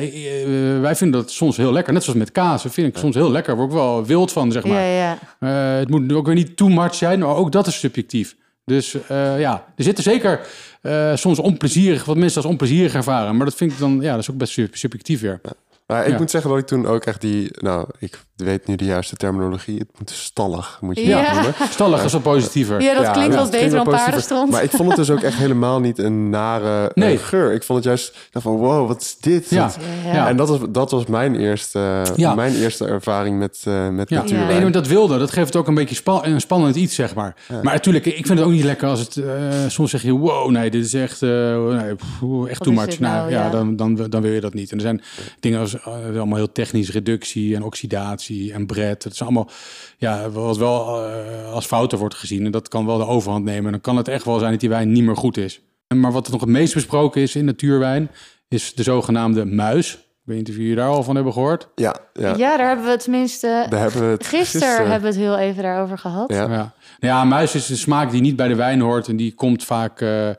wij vinden dat soms heel lekker. Net zoals met kaas. Dat vind ik soms heel lekker. Word ik wel wild van, zeg maar. Ja, ja. Eh, het moet ook weer niet too much zijn, maar ook dat is subjectief. Dus eh, ja, er zitten zeker eh, soms onplezierig, wat mensen als onplezierig ervaren. Maar dat vind ik dan, ja, dat is ook best sub- subjectief weer. Maar ik Ja. moet zeggen dat ik toen ook echt die... Nou, ik weet nu de juiste terminologie. Het moet stallig, moet je Ja. het noemen. [laughs] Stallig is wel positiever. Ja, dat Ja, klinkt ja, wel het beter dan paardenstront. Maar ik vond het dus ook echt helemaal niet een nare eh, geur. Ik vond het juist van wow, wat is dit? Ja. Wat- Ja, Ja. En dat was, dat was mijn, eerste, Ja. mijn eerste ervaring met, eh met Ja, natuurwijn. nee, maar dat wilde, dat geeft het ook een beetje spa- een spannend iets, zeg maar. Maar natuurlijk, ik vind het ook niet lekker als het... eh, soms zeg je, wow, nee, dit is echt, eh, nee, pff, echt Wat too much. nou, nou, ja, ja. Dan, dan, dan wil je dat niet. En er zijn dingen als eh, allemaal heel technisch, reductie en oxidatie en bret. Het is allemaal, ja, wat wel eh, als fouten wordt gezien. En dat kan wel de overhand nemen. En dan kan het echt wel zijn dat die wijn niet meer goed is. En Maar wat er nog het meest besproken is in natuurwijn, is de zogenaamde muis. Ik weet niet of jullie daar al van hebben gehoord. Ja, ja. Ja, daar hebben we het tenminste... daar hebben we het Gisteren hebben we het heel even daarover gehad. Ja. Ja. Nou ja, muis is een smaak die niet bij de wijn hoort. En die komt vaak eh,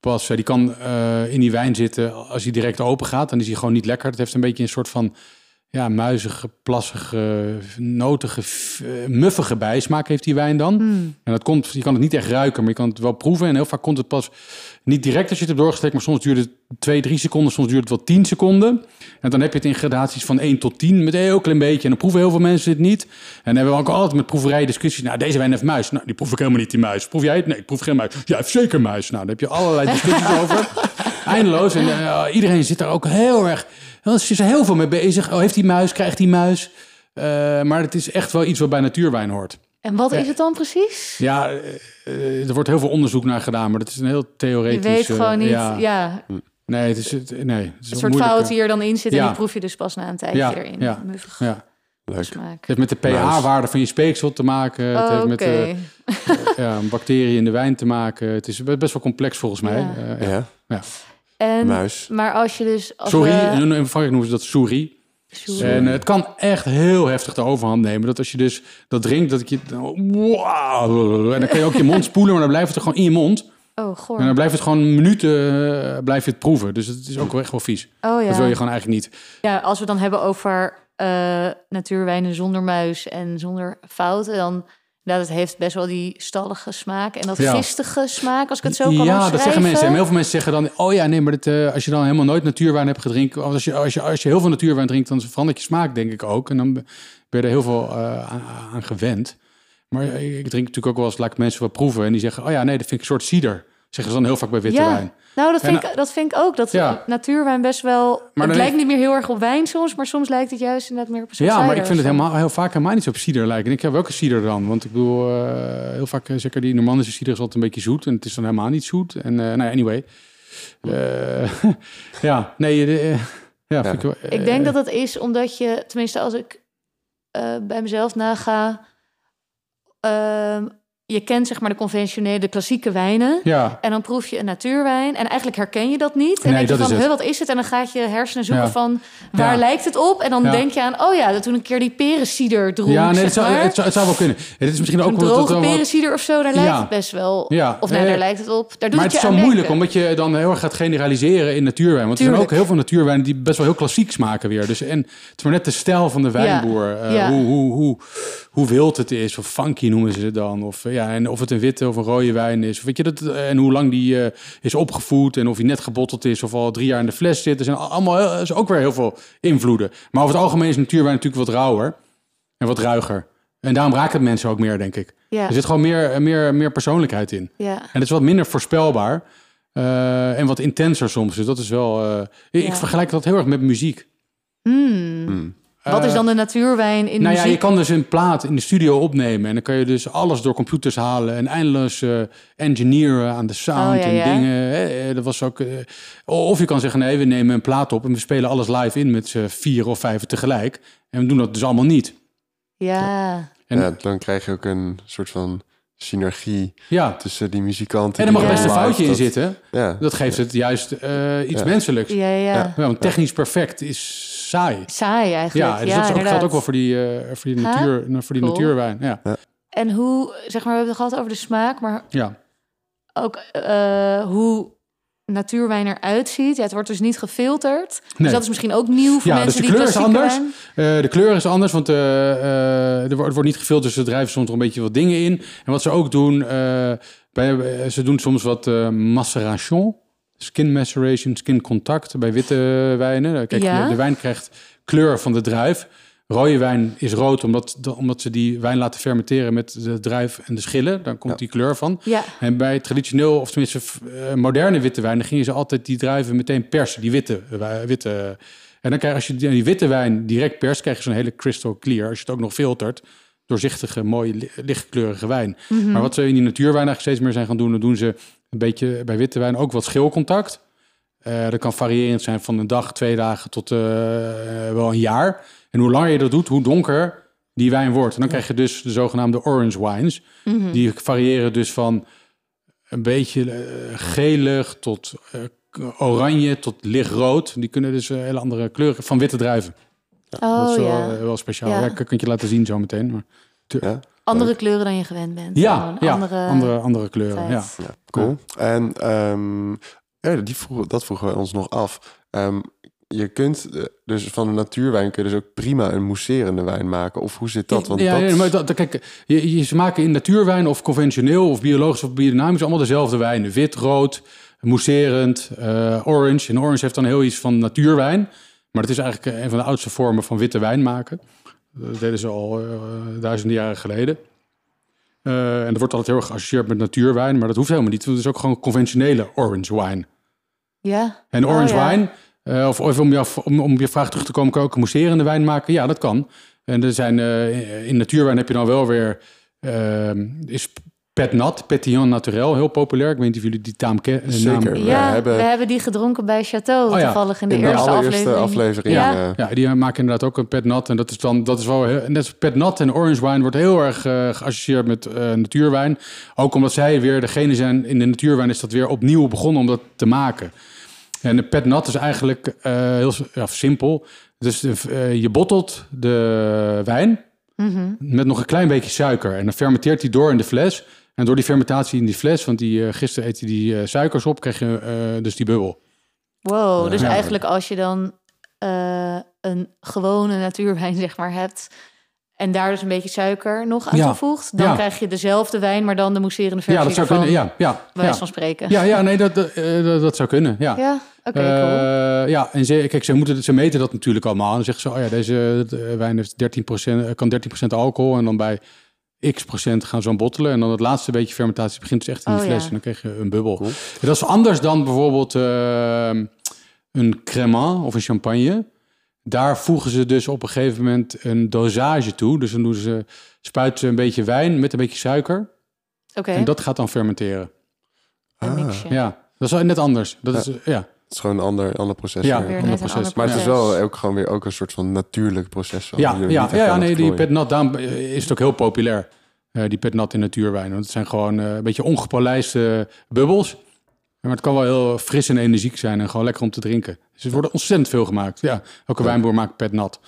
pas... die kan eh, in die wijn zitten als hij direct open gaat. Dan is hij gewoon niet lekker. Het heeft een beetje een soort van... ja, muizige, plassige, notige, eh, muffige bijsmaak heeft die wijn dan. Hmm. En dat komt, je kan het niet echt ruiken, maar je kan het wel proeven. En heel vaak komt het pas niet direct als je het hebt doorgestekt, maar soms duurt het twee, drie seconden, soms duurt het wel tien seconden. En dan heb je het in gradaties van 1 tot 10 met een heel klein beetje. En dan proeven heel veel mensen dit niet. En dan hebben we ook altijd met proeverij discussies. Nou, deze wijn heeft muis. Nou, die proef ik helemaal niet, die muis. Proef jij het? Nee, ik proef geen muis. Ja, hij heeft zeker muis. Nou, daar heb je allerlei discussies [laughs] over. Eindeloos. En eh, iedereen zit daar ook heel erg... Er is er heel veel mee bezig. Oh, heeft die muis? Krijgt die muis? Eh, maar het is echt wel iets wat bij natuurwijn hoort. En wat is het dan precies? Ja, eh, eh, er wordt heel veel onderzoek naar gedaan, maar dat is een heel Je theoretisch... weet eh, gewoon niet. Ja, Ja, Nee, het is, het, nee, het is een soort fout eh, die er dan in zit. En Ja. die proef je dus pas na een tijdje Ja, erin. ja, Muffig Ja. Leuk. smaak. Het heeft met de pH-waarde van je speeksel te maken. Het Oh, heeft Oké. met eh, ja, een bacterie in de wijn te maken. Het is be- best wel complex volgens mij. Ja. Eh, ja. Ja, En, muis. Maar als je dus... Als Sorry, we- in, in Frankrijk noemen ze dat souris. En eh, het kan echt heel heftig de overhand nemen. Dat als je dus dat drinkt, dat ik je... Wow, en dan kan je ook je mond spoelen, maar dan blijft het er gewoon in je mond. Oh, goor. En dan blijft het gewoon minuten eh, blijf je het proeven. Dus het is ook echt wel vies. oh ja. Dat wil je gewoon eigenlijk niet. Ja, als we het dan hebben over eh, natuurwijnen zonder muis en zonder fouten, dan inderdaad, het heeft best wel die stallige smaak en dat Ja. gistige smaak, als ik het zo kan ja, dat zeggen mensen. En heel veel mensen zeggen dan... oh ja, nee, maar dit, eh, als je dan helemaal nooit natuurwijn hebt gedronken... of als je, als, je, als je heel veel natuurwijn drinkt... dan verandert je smaak, denk ik ook. En dan ben je er heel veel eh, aan, aan gewend. Maar ik ik drink natuurlijk ook wel eens... laat ik mensen wat proeven... en die zeggen... oh ja, nee, dat vind ik een soort cider. Zeggen ze dan heel vaak bij witte Ja, wijn. Nou, dat En, vind, ik, dat vind ik ook. Dat Ja. natuurwijn best wel... Maar het lijkt niet meer heel erg op wijn soms, maar soms lijkt het juist inderdaad meer op een soort Ja, maar cider ik vind het helemaal, heel vaak helemaal niet zo op cider lijken. En ik heb welke cider dan? Want ik bedoel, eh, heel vaak, eh, zeker die Normandische cider is altijd een beetje zoet. En het is dan helemaal niet zoet. En eh nou anyway. [laughs] Eh, ja, nee, de, ja, vind ik, wel, Ik denk dat het is omdat je, tenminste als ik eh, bij mezelf naga, ehm, je kent zeg maar de conventionele, de klassieke wijnen. Ja, En dan proef je een natuurwijn. En eigenlijk herken je dat niet. En Nee, denk je van, het. "Huh, wat is het? En dan gaat je hersenen zoeken Ja. van, waar Ja. lijkt het op? En dan Ja. denk je aan, oh ja, dat toen een keer die perencider dronk, ja nee, het, zou, het, zou, het zou wel kunnen. Het is misschien ook Een dat droge dan wat- perencider of zo, daar lijkt Ja. het best wel. Ja. Of nee, daar lijkt het op. Daar doet Maar het is zo moeilijk, denken. omdat je dan heel erg gaat generaliseren in natuurwijn. Want er zijn ook heel veel natuurwijnen die best wel heel klassiek smaken weer. Dus, en het is maar net de stijl van de wijnboer. eh, Ja. Hoe, hoe, hoe, hoe wild het is, of funky noemen ze het dan. Of, eh, ja, en of het een witte of een rode wijn is. Of weet je, dat, en hoe lang die eh, is opgevoed. En of hij net gebotteld is of al drie jaar in de fles zit. Er zijn allemaal er is ook weer heel veel invloeden. Maar over het algemeen is natuurwijn natuurlijk wat rauwer. En wat ruiger. En daarom raakt het mensen ook meer, denk ik. Ja, Er zit gewoon meer, meer, meer persoonlijkheid in. ja. En het is wat minder voorspelbaar. eh, en wat intenser soms. Dus dat is wel. eh, ik, vergelijk dat heel erg met muziek. Hmm. Hmm. Wat is Eh, dan de natuurwijn in nou ja, je kan dus een plaat in de studio opnemen. En dan kan je dus alles door computers halen. En eindeloos eh, engineeren aan de sound Oh, ja, en ja. dingen. hè. Eh, dat was ook, eh, of je kan zeggen, nee, we nemen een plaat op en we spelen alles live in met z'n vier of vijf tegelijk. En we doen dat dus allemaal niet. Ja, En- ja, dan krijg je ook een soort van synergie Ja. tussen die muzikanten. En er mag best een foutje in zitten. Ja, Dat geeft het juist eh, iets Ja. menselijks. ja, ja. Ja. Ja, want technisch perfect is saai. Saai eigenlijk. Ja, dus dat is ook, geldt ook wel voor die, eh, voor die, natuur, nou, voor die Cool. natuurwijn. Ja, En hoe, zeg maar, we hebben het gehad over de smaak, maar ja. ook eh, hoe natuurwijn eruit ziet. Ja, het wordt dus niet gefilterd. Dus Nee. dat is misschien ook nieuw voor Ja, dus mensen de die kleur is anders. Eh, de kleur is anders, want eh, er, wordt, niet gefilterd, dus ze drijven soms er een beetje wat dingen in. En wat ze ook doen, eh, bij, ze doen soms wat eh maceration, skin maceration, skin contact bij witte wijnen. Kijk, Ja. de, de wijn krijgt kleur van de druif. Rode wijn is rood omdat, de- omdat ze die wijn laten fermenteren met de druif en de schillen. Dan komt Ja. die kleur van. Ja, En bij traditioneel, of tenminste eh, moderne witte wijn, dan gingen ze altijd die druiven meteen persen, die witte. eh, witte. En dan krijg je, als je die, die witte wijn direct perst, krijg je zo'n hele crystal clear. Als je het ook nog filtert, doorzichtige, mooie, li- lichtkleurige wijn. Mhm. Maar wat ze in die natuurwijn eigenlijk steeds meer zijn gaan doen, dan doen ze een beetje bij witte wijn ook wat schilcontact. Eh, dat kan variërend zijn van een dag, twee dagen tot eh, wel een jaar. En hoe langer je dat doet, hoe donker die wijn wordt. En dan krijg je dus de zogenaamde orange wines. Mhm. Die variëren dus van een beetje eh, gelig tot eh, oranje tot lichtrood. Die kunnen dus hele andere kleuren van witte druiven. dat oh is wel, ja. wel speciaal. Ja. Ja. ik kan het je laten zien zo meteen. Maar... ja, Andere kleuren dan je gewend bent. Ja, andere, andere, andere, kleuren. Ja. cool. En ehm, ja, die vroegen, dat vroegen we ons nog af. Ehm, je kunt eh, dus van een natuurwijn kun je dus ook prima een mousserende wijn maken. Of hoe zit dat? Want ja, dat, ja, maar dat, dat- kijk, je, je, ze maken in natuurwijn of conventioneel of biologisch of biodynamisch allemaal dezelfde wijnen. Wit, rood, mousserend, eh, orange. En orange heeft dan heel iets van natuurwijn. Maar het is eigenlijk eh, een van de oudste vormen van witte wijn maken. Dat deden ze al eh, duizenden jaren geleden. Eh, en dat wordt altijd heel erg geassocieerd met natuurwijn. Maar dat hoeft helemaal niet. Het is ook gewoon conventionele orange wine. Ja. En Oh, orange ja. wine, eh, of, of om, je, om, om je vraag terug te komen, kan je ook een mousserende wijn maken? Ja, dat kan. En er zijn, in natuurwijn heb je dan wel weer, eh, is pet nat, pétillant naturel, heel populair. Ik weet niet of jullie die taam kennen. Zeker. naam- We Ja, hebben- we hebben die gedronken bij Chateau Oh ja, toevallig in de in de eerste allereerste aflevering. aflevering. Ja. eh, Ja, die maken inderdaad ook een pet nat. En dat is dan, dat is wel, heel- net als pet nat en orange wine wordt heel erg eh, geassocieerd met eh, natuurwijn. Ook omdat zij weer degene zijn, in de natuurwijn is dat weer opnieuw begonnen om dat te maken. En de pet nat is eigenlijk eh, heel ja, simpel. Dus eh, je bottelt de wijn Mhm. met nog een klein beetje suiker. En dan fermenteert die door in de fles. En door die fermentatie in die fles, want die, eh, gisteren je die eh, suikers op, krijg je eh, dus die bubbel. Wow, dus Ja. eigenlijk als je dan eh, een gewone natuurwijn [laughs] zeg maar hebt en daar dus een beetje suiker nog aan Ja. toevoegt, dan Ja. krijg je dezelfde wijn, maar dan de mousserende versie Ja, dat zou ervan, kunnen. Ja, ja, bij ja. van spreken. Ja, ja, nee, dat, dat, dat, zou kunnen. Ja. Ja, oké, cool. Eh, ja, en ze, kijk, ze, moeten, ze meten dat natuurlijk allemaal. En dan zeggen ze, oh ja, deze wijn heeft 13%, eh, kan 13% alcohol. En dan bij x procent gaan ze dan bottelen. En dan het laatste beetje fermentatie begint dus echt in Oh, die fles. ja. En dan krijg je een bubbel. Cool. En dat is anders dan bijvoorbeeld eh, een cremant of een champagne. Daar voegen ze dus op een gegeven moment een dosage toe. Dus dan doen ze, spuiten ze een beetje wijn met een beetje suiker. Oké, En dat gaat dan fermenteren. Ah. Ja, dat is wel net anders. Dat is, ja. Het is gewoon een ander, ander proces. Ja, weer. Weer ander proces. ander Maar het is wel ook gewoon weer ook een soort van natuurlijk proces. wel. Ja, ja, ja, nee, die pet nat, daarom eh, is het ook heel populair. eh, die pet nat in natuurwijn. Want het zijn gewoon eh, een beetje ongepolijste bubbels. Maar het kan wel heel fris en energiek zijn en gewoon lekker om te drinken. Dus er worden ontzettend veel gemaakt. Ja, elke Ja. wijnboer maakt pet nat.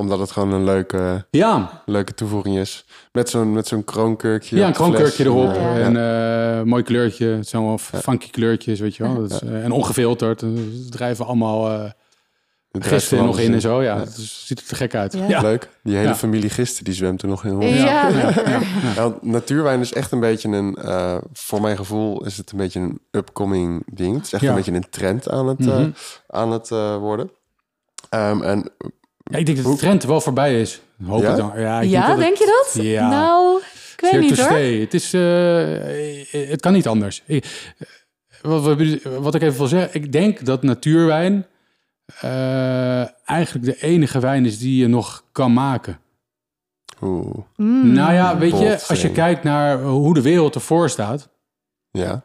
Omdat het gewoon een leuke, Ja, leuke toevoeging is. Met zo'n met zo'n kroonkurkje. ja een kroonkurkje erop. Ja. En eh mooi kleurtje. Het zijn wel funky kleurtjes, weet je wel. Dat is, eh, en ongefilterd. Ze drijven allemaal eh Het drijft gisten er nog in en zo. Ja, het is- ziet er te gek uit. Ja. Ja. Leuk. Die hele Ja. familie gisten die zwemt er nog in. Ja. Ja, want natuurwijn is echt een beetje een, eh, voor mijn gevoel is het een beetje een upcoming ding. Het is echt Ja. een beetje een trend aan het, eh, Mhm. aan het eh, worden. Ehm, en Ja, ik denk dat de trend wel voorbij is. Hoop Ja? ik dan. Ja, ik Ja, het- denk je dat? Ja. Nou, ik weet niet hoor. Het is, eh, het kan niet anders. Ik- wat, wat, ik even wil zeggen, ik denk dat natuurwijn eh, eigenlijk de enige wijn is die je nog kan maken. oeh, Mm. Nou ja, weet je, als je kijkt naar hoe de wereld ervoor staat, ja.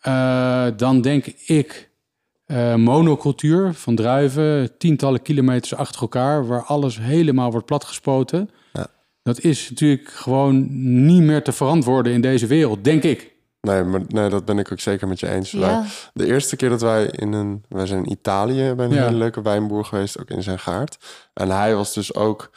eh, dan denk ik eh, monocultuur van druiven, tientallen kilometers achter elkaar, waar alles helemaal wordt platgespoten. Ja. Dat is natuurlijk gewoon niet meer te verantwoorden in deze wereld, denk ik. Nee, maar nee, dat ben ik ook zeker met je eens. Ja. Wij- De eerste keer dat wij in een... Wij zijn in Italië bij een Ja. hele leuke wijnboer geweest, ook in zijn gaard. En hij was dus ook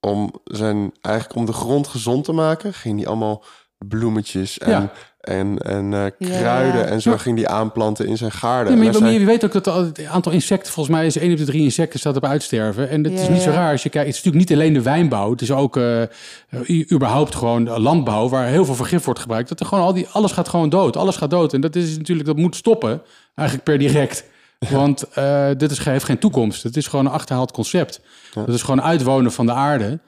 om zijn... Eigenlijk om de grond gezond te maken, ging hij allemaal bloemetjes en, En, en eh, Ja. kruiden en zo ging die aanplanten in zijn gaarden. Maar je, hij maar zei- je weet ook dat het aantal insecten, volgens mij is één op de drie insecten staat op uitsterven. En het is niet zo raar als je kijkt. Het is natuurlijk niet alleen de wijnbouw. Het is ook eh, überhaupt gewoon landbouw waar heel veel vergif wordt gebruikt. Dat er gewoon al die, alles gaat gewoon dood. Alles gaat dood. En dat is natuurlijk, dat moet stoppen. Eigenlijk per direct. Want eh, dit is, heeft geen toekomst. Het is gewoon een achterhaald concept. Ja. Dat is gewoon uitwonen van de aarde.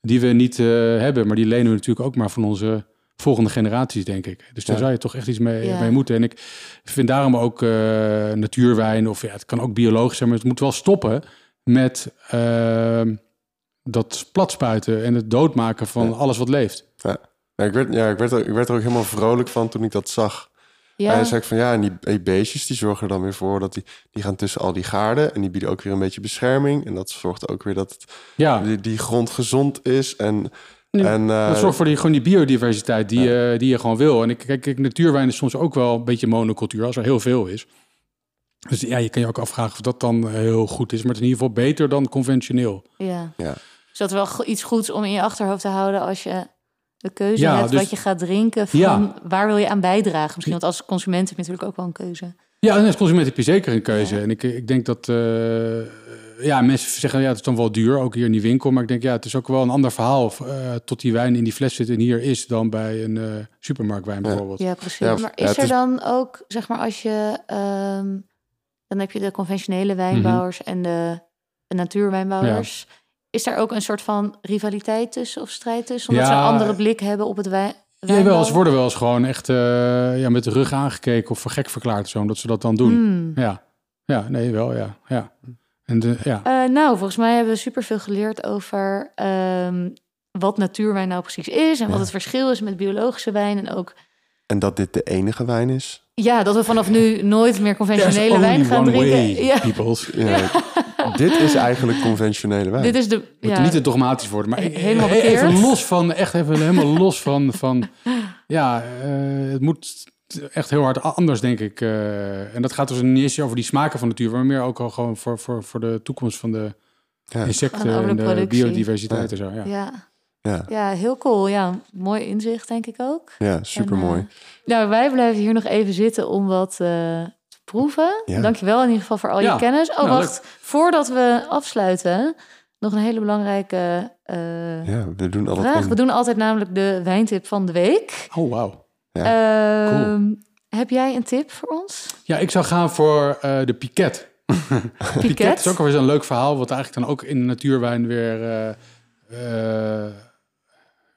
Die we niet hebben. Maar die lenen we natuurlijk ook maar van onze volgende generaties, denk ik. Dus daar Ja. zou je toch echt iets mee, Ja. mee moeten. En ik vind daarom ook eh, natuurwijn, of ja, het kan ook biologisch zijn, maar het moet wel stoppen met ehm, dat platspuiten en het doodmaken van Ja. alles wat leeft. Ja, ik, werd, ja ik, werd er, ik werd er ook helemaal vrolijk van toen ik dat zag. En Ja. hij zei ik van ja, en die, die beestjes die zorgen er dan weer voor dat die, die gaan tussen al die gaarden en die bieden ook weer een beetje bescherming. En dat zorgt ook weer dat het, Ja, die, die grond gezond is. En, Ja, en eh, dat zorgt voor die, gewoon die biodiversiteit die, eh, die je gewoon wil. En ik kijk, kijk, natuurwijn is soms ook wel een beetje monocultuur, als er heel veel is. Dus ja, je kan je ook afvragen of dat dan heel goed is. Maar het is in ieder geval beter dan conventioneel. ja. ja, Is dat wel iets goeds om in je achterhoofd te houden als je de keuze Ja, hebt dus- wat je gaat drinken? Van Ja. waar wil je aan bijdragen? Misschien, want als consument heb je natuurlijk ook wel een keuze. Ja, en als consument heb je zeker een keuze. En ik, ik denk dat... eh, ja, mensen zeggen, ja, het is dan wel duur, ook hier in die winkel. Maar ik denk, ja, het is ook wel een ander verhaal... eh, tot die wijn in die fles zit en hier is... dan bij een eh, supermarktwijn bijvoorbeeld. Ja, precies. Ja, maar is er is- dan ook, zeg maar, als je... ehm, dan heb je de conventionele wijnbouwers Mhm. en de, de natuurwijnbouwers. Is daar ook een soort van rivaliteit tussen of strijd tussen? Omdat ze een andere blik hebben op het wijn. Ja, wel, ze worden wel eens gewoon echt eh, ja, met de rug aangekeken... of voor gek verklaard, zo, omdat ze dat dan doen. Hmm. Ja, ja, nee, wel, ja. ja. En de, ja. Eh, nou, volgens mij hebben we superveel geleerd over ehm, wat natuurwijn nou precies is en wat het verschil is met biologische wijn. En ook En dat dit de enige wijn is. ja, dat we vanaf nu nooit meer conventionele wijn gaan drinken. way, Ja. Ja. [laughs] dit is eigenlijk conventionele wijn. dit is de. Moet Ja, niet te dogmatisch worden, maar helemaal even los van, echt even helemaal los van, van [laughs] ja, eh, het moet echt heel hard anders, denk ik. eh, en dat gaat dus niet eens over die smaken van natuur, maar meer ook al gewoon voor, voor, voor de toekomst van de Ja. insecten en de de productie. biodiversiteit en zo. Ja. ja, Ja, ja, heel cool. Ja, mooi inzicht, denk ik ook. ja super mooi. Eh, nou, wij blijven hier nog even zitten om wat eh, te proeven. Ja. Dankjewel in ieder geval voor al je kennis. Oh, Nou, wacht. Voordat we afsluiten, nog een hele belangrijke eh, ja, we doen altijd vraag. een- We doen altijd namelijk de wijntip van de week. Oh, wauw. Ja, Ehm, Heb jij een tip voor ons? Ja, ik zou gaan voor eh, de Piquet. [laughs] Piquet is ook alweer zo'n leuk verhaal, wat eigenlijk dan ook in de natuurwijn weer, eh, eh,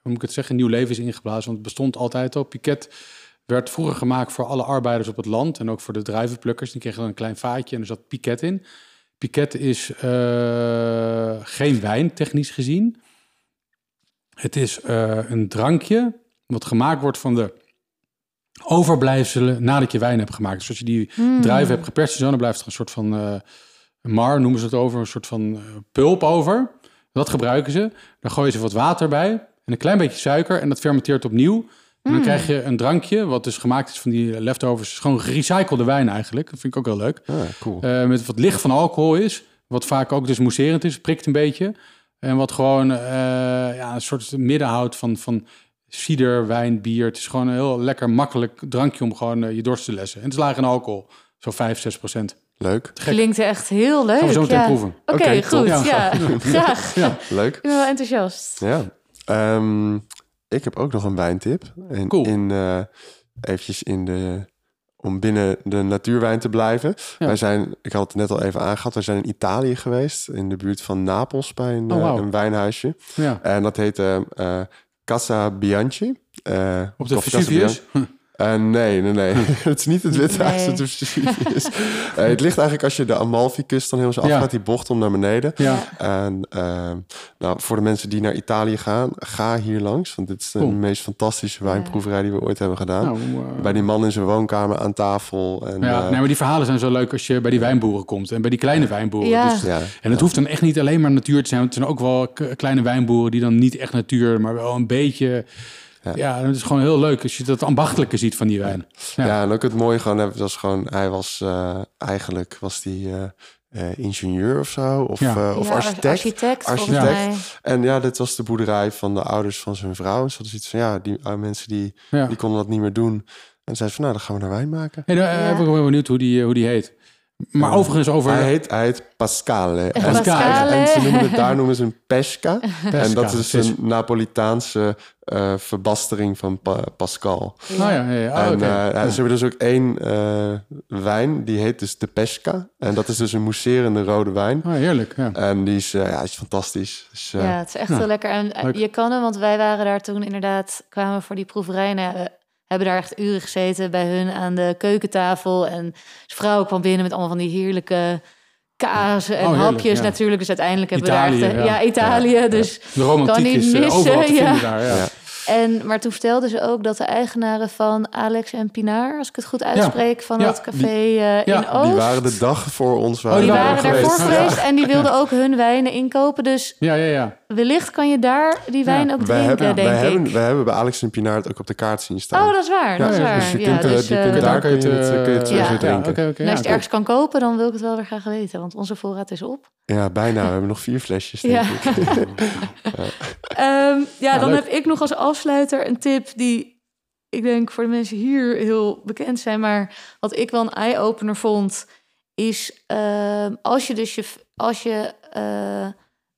hoe moet ik het zeggen, nieuw leven is ingeblazen. Want het bestond altijd al. Piquet werd vroeger gemaakt voor alle arbeiders op het land en ook voor de druivenplukkers. Die kregen dan een klein vaatje en er zat Piquet in. Piquet is eh, geen wijn, technisch gezien. Het is eh, een drankje wat gemaakt wordt van de overblijfselen nadat je wijn hebt gemaakt. Dus als je die Hmm. druiven hebt geperst dan blijft er een soort van eh mar, noemen ze het over, een soort van eh, pulp over. Dat gebruiken ze. Dan gooien ze wat water bij en een klein beetje suiker en dat fermenteert opnieuw. En dan krijg je een drankje, wat dus gemaakt is van die leftovers. Gewoon gerecyclede wijn eigenlijk. Dat vind ik ook heel leuk. Ah, cool. Eh, met wat licht van alcohol is. Wat vaak ook dus mousserend is, prikt een beetje. En wat gewoon eh, ja, een soort midden houdt van, van cider, wijn, bier. Het is gewoon een heel lekker makkelijk drankje om gewoon eh, je dorst te lessen. En het is laag in alcohol. Zo 5, 6 procent. Leuk. Klinkt echt heel leuk. Gaan we zo meteen ja. proeven. Oké, goed. Ja. Ja, [laughs] graag. Ja. Leuk. Ik ben wel enthousiast. Ja. Ehm, ik heb ook nog een wijntip. En Cool. in, eh, eventjes in de, om binnen de natuurwijn te blijven. Ja. Wij zijn, ik had het net al even aangehad, we zijn in Italië geweest. In de buurt van Napels bij een, Oh, eh, een wijnhuisje. Ja. En dat heette eh, Casa Bianchi. Eh, Op de Casa [laughs] Eh, nee, nee, nee. [laughs] het is niet het Witte Huis, Nee. het is. Eh, het ligt eigenlijk als je de Amalfi-kust dan heel zo Ja. afgaat, die bocht om naar beneden. Ja. En eh, nou, voor de mensen die naar Italië gaan, ga hier langs. Want dit is de Cool. meest fantastische wijnproeverij die we ooit hebben gedaan. Nou, Bij die man in zijn woonkamer aan tafel. En, ja, eh, nee, maar die verhalen zijn zo leuk als je bij die wijnboeren komt. En bij die kleine wijnboeren. Ja. Dus, ja, en het hoeft dan echt niet alleen maar natuur te zijn. Want het zijn ook wel kleine wijnboeren die dan niet echt natuur, maar wel een beetje... Ja. Ja, het is gewoon heel leuk als je dat ambachtelijke ziet van die wijn. ja. Ja. en ook het mooie gewoon, hè, was gewoon, hij was eh, eigenlijk was die eh, eh, ingenieur of zo, of, Ja. of Ja, architect. Architect. En ja, dit was de boerderij van de ouders van zijn vrouw. En ze hadden zoiets van, ja, die uh, mensen die, Ja. die konden dat niet meer doen. En zei ze van, nou, dan gaan we naar wijn maken. Hey, nou, Ja. Ik ben wel benieuwd hoe die, hoe die heet. Maar overigens over... Hij heet, hij heet Pascale. En- Pascale. En ze noemen het, daar [laughs] noemen ze een pesca. Pesca, en dat is een Napolitaanse eh, verbastering van Pa- Pascal. Oh ja, ja, ja. Oh, en oké. eh, ja, ze hebben dus ook één eh, wijn, die heet dus de pesca. En dat is dus een mousserende rode wijn. Oh, heerlijk, ja. En die is, eh, ja, is fantastisch. Dus, eh, Ja, het is echt Ja. heel lekker. En eh, Leuk. je kan hem, want wij waren daar toen inderdaad, kwamen we voor die proeverij. En, eh, hebben daar echt uren gezeten bij hun aan de keukentafel. En zijn vrouw kwam binnen met allemaal van die heerlijke kazen en Oh, heerlijk, hapjes ja. natuurlijk. Dus uiteindelijk hebben Italië, we daar echt... ja. Ja, Italië. Dus De romantiek Kan niet is eh, missen, ja. vinden daar, ja. Ja. En, maar toen vertelden ze ook dat de eigenaren van Alex en Pinar, als ik het goed uitspreek, van Ja, dat café eh, in Oost. die waren de dag voor ons. Oh, die die waren waren daarvoor geweest. geweest en die wilden ook hun wijnen inkopen. Dus Ja, ja, ja. Wellicht kan je daar die wijn ook drinken, hebben, denk wij, ik. hebben, wij hebben bij Alex en Pinar het ook op de kaart zien staan. Oh, dat is waar. dat is ja, waar. dus je ja, kunt, eh, dus, die eh, kunt daar kun je kun je het, kun je het ja. sowieso Ja, drinken. en als je het ergens kan kopen, dan wil ik het wel weer graag weten. Want onze voorraad is op. Ja, bijna. We [laughs] hebben nog vier flesjes, denk Ja. ik. [laughs] [laughs] Ehm, ja, dan leuk. heb ik nog als afsluiter een tip die ik denk voor de mensen hier heel bekend zijn. Maar wat ik wel een eye-opener vond, is ehm, als je dus je, als je eh,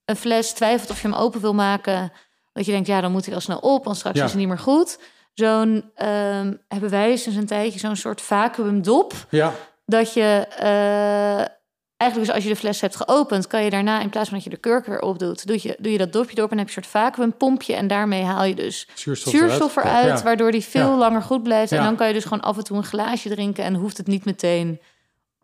een fles twijfelt of je hem open wil maken, dat je denkt, ja, dan moet hij al snel op, want straks Ja. is het niet meer goed. Zo'n ehm, hebben wij sinds een tijdje zo'n soort vacuümdop Ja, dat je eh, eigenlijk dus als je de fles hebt geopend, kan je daarna in plaats van dat je de kurk weer opdoet, doe je, doe je dat dopje erop en heb je een soort vacuümpompje en daarmee haal je dus zuurstof, zuurstof eruit. eruit, Ja. waardoor die veel Ja. langer goed blijft. En dan kan je dus gewoon af en toe een glaasje drinken en hoeft het niet meteen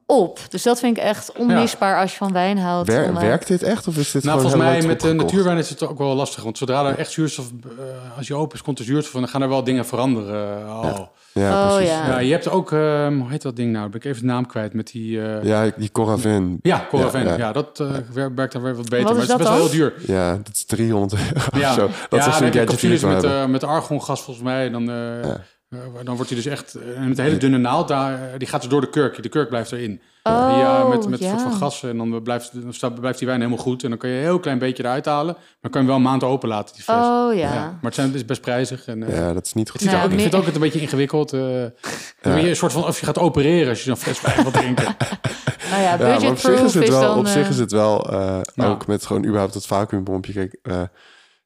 op. Dus dat vind ik echt onmisbaar als je van wijn houdt. Wer- om, eh, werkt dit echt of is dit Nou, gewoon volgens mij met de natuurwijn is het ook wel lastig. Want zodra er echt zuurstof, eh, als je open is, komt er zuurstof en dan gaan er wel dingen veranderen. Oh. Ja, Oh, precies. ja. Ja, je hebt ook, ehm, hoe heet dat ding nou? Ben ik even de naam kwijt met die... eh, ja. Ja, die Coravin. Coravin. Ja, Ja, ja. dat eh, wer- werkt dan weer wat beter. Wat maar is het is best wel heel duur. Ja, dat is 300 euro Ja, of zo. Dat ja, is een gadget met, eh, met argongas volgens mij. Dan, eh, eh, dan wordt hij dus echt... eh, met een hele dunne naald, daar, die gaat dus door de kurk. De kurk blijft erin. Oh, ja, met, met ja. soort van gas. En dan blijft, dan staat- blijft die wijn helemaal goed. En dan kan je een heel klein beetje eruit halen. Maar dan kan je hem wel een maand open laten, die fles. Oh ja. Maar het, zijn, het is best prijzig. En, eh, Ja, dat is niet goed. het Nou, ook, ik vind het ook een beetje ingewikkeld. eh je een soort van of je gaat opereren als je zo'n fles wijn wil drinken. [laughs] Nou ja, Ja, maar op zich is het is wel, dan... op zich eh, is het wel eh, ook met gewoon überhaupt dat vacuümpompje. Kijk, eh,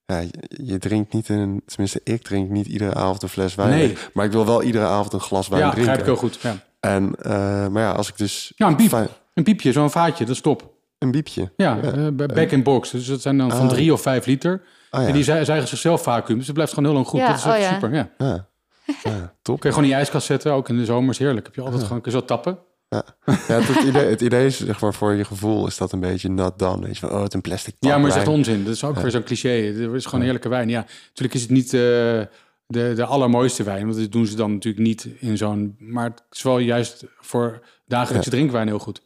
ja, je, drinkt niet een, tenminste ik drink niet iedere avond een fles wijn. Nee. Maar ik wil wel iedere avond een glas wijn ja, drinken. begrijp ik heel goed. Ja, En, eh, maar ja, als ik dus... ja een piep. Een piepje, zo'n vaatje, dat is top. Een biepje. Ja, eh, bij back in box. Dus dat zijn dan van Oh. drie of vijf liter. Ah ja, En die zei- zeigen zichzelf vacuüm. Dus het blijft gewoon heel lang goed. Ja, dat is oh echt ja. super. Ja. ja. Ja, top. Kun je gewoon in je ijskast zetten. Ook in de zomer is heerlijk. Heb je altijd gewoon, kun je zo tappen. Ja, het, het idee, het idee is, zeg maar, voor je gevoel is dat een beetje not done. Weet je, van, oh, het is een plastic pak Ja, maar dat is echt onzin. Dat is ook weer zo'n cliché. Het is gewoon heerlijke wijn. Ja, natuurlijk is het niet eh, de, de allermooiste wijn. Want dat doen ze dan natuurlijk niet in zo'n... Maar het is wel juist voor dagelijkse drinkwijn heel goed.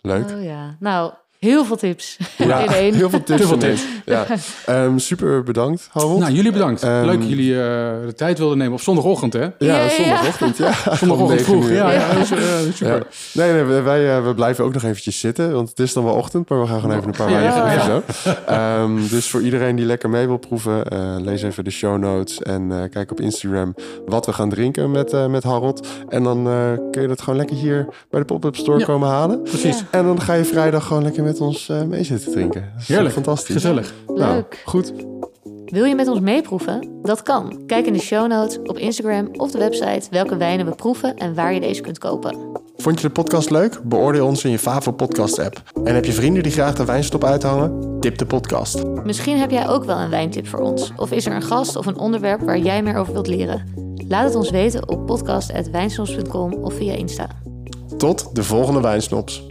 Leuk. Oh ja. Nou, heel veel tips Ja, [laughs] in één. heel veel tips. Te veel ineens. Ja. [laughs] Ehm, super bedankt, Harold. Nou, jullie bedankt. Ehm, Leuk dat jullie eh, de tijd wilden nemen op zondagochtend, hè? ja, zondagochtend. Ja, [laughs] Zondagochtend vroeg. Ja, ja, eh, super. Ja. Nee, nee, we- wij eh, we blijven ook nog eventjes zitten, want het is dan wel ochtend, maar we gaan gewoon even een paar Ja, wijnen ja. Ehm, dus voor iedereen die lekker mee wil proeven, eh, lees even de show notes en eh, kijk op Instagram wat we gaan drinken met, eh, met Harold. En dan eh, kun je dat gewoon lekker hier bij de pop-up store Ja. komen halen. Precies. Ja. En dan ga je vrijdag gewoon lekker met ons eh, mee zitten drinken. Dat is Heerlijk. Fantastisch. Gezellig. Nou, Leuk. goed. Wil je met ons meeproeven? Dat kan. Kijk in de show notes op Instagram of de website welke wijnen we proeven en waar je deze kunt kopen. Vond je de podcast leuk? Beoordeel ons in je favoriete podcast app. En heb je vrienden die graag de wijnstop uithangen? Tip de podcast. Misschien heb jij ook wel een wijntip voor ons. Of is er een gast of een onderwerp waar jij meer over wilt leren? Laat het ons weten op podcast.wijnsnops.com of via Insta. Tot de volgende wijnsnops.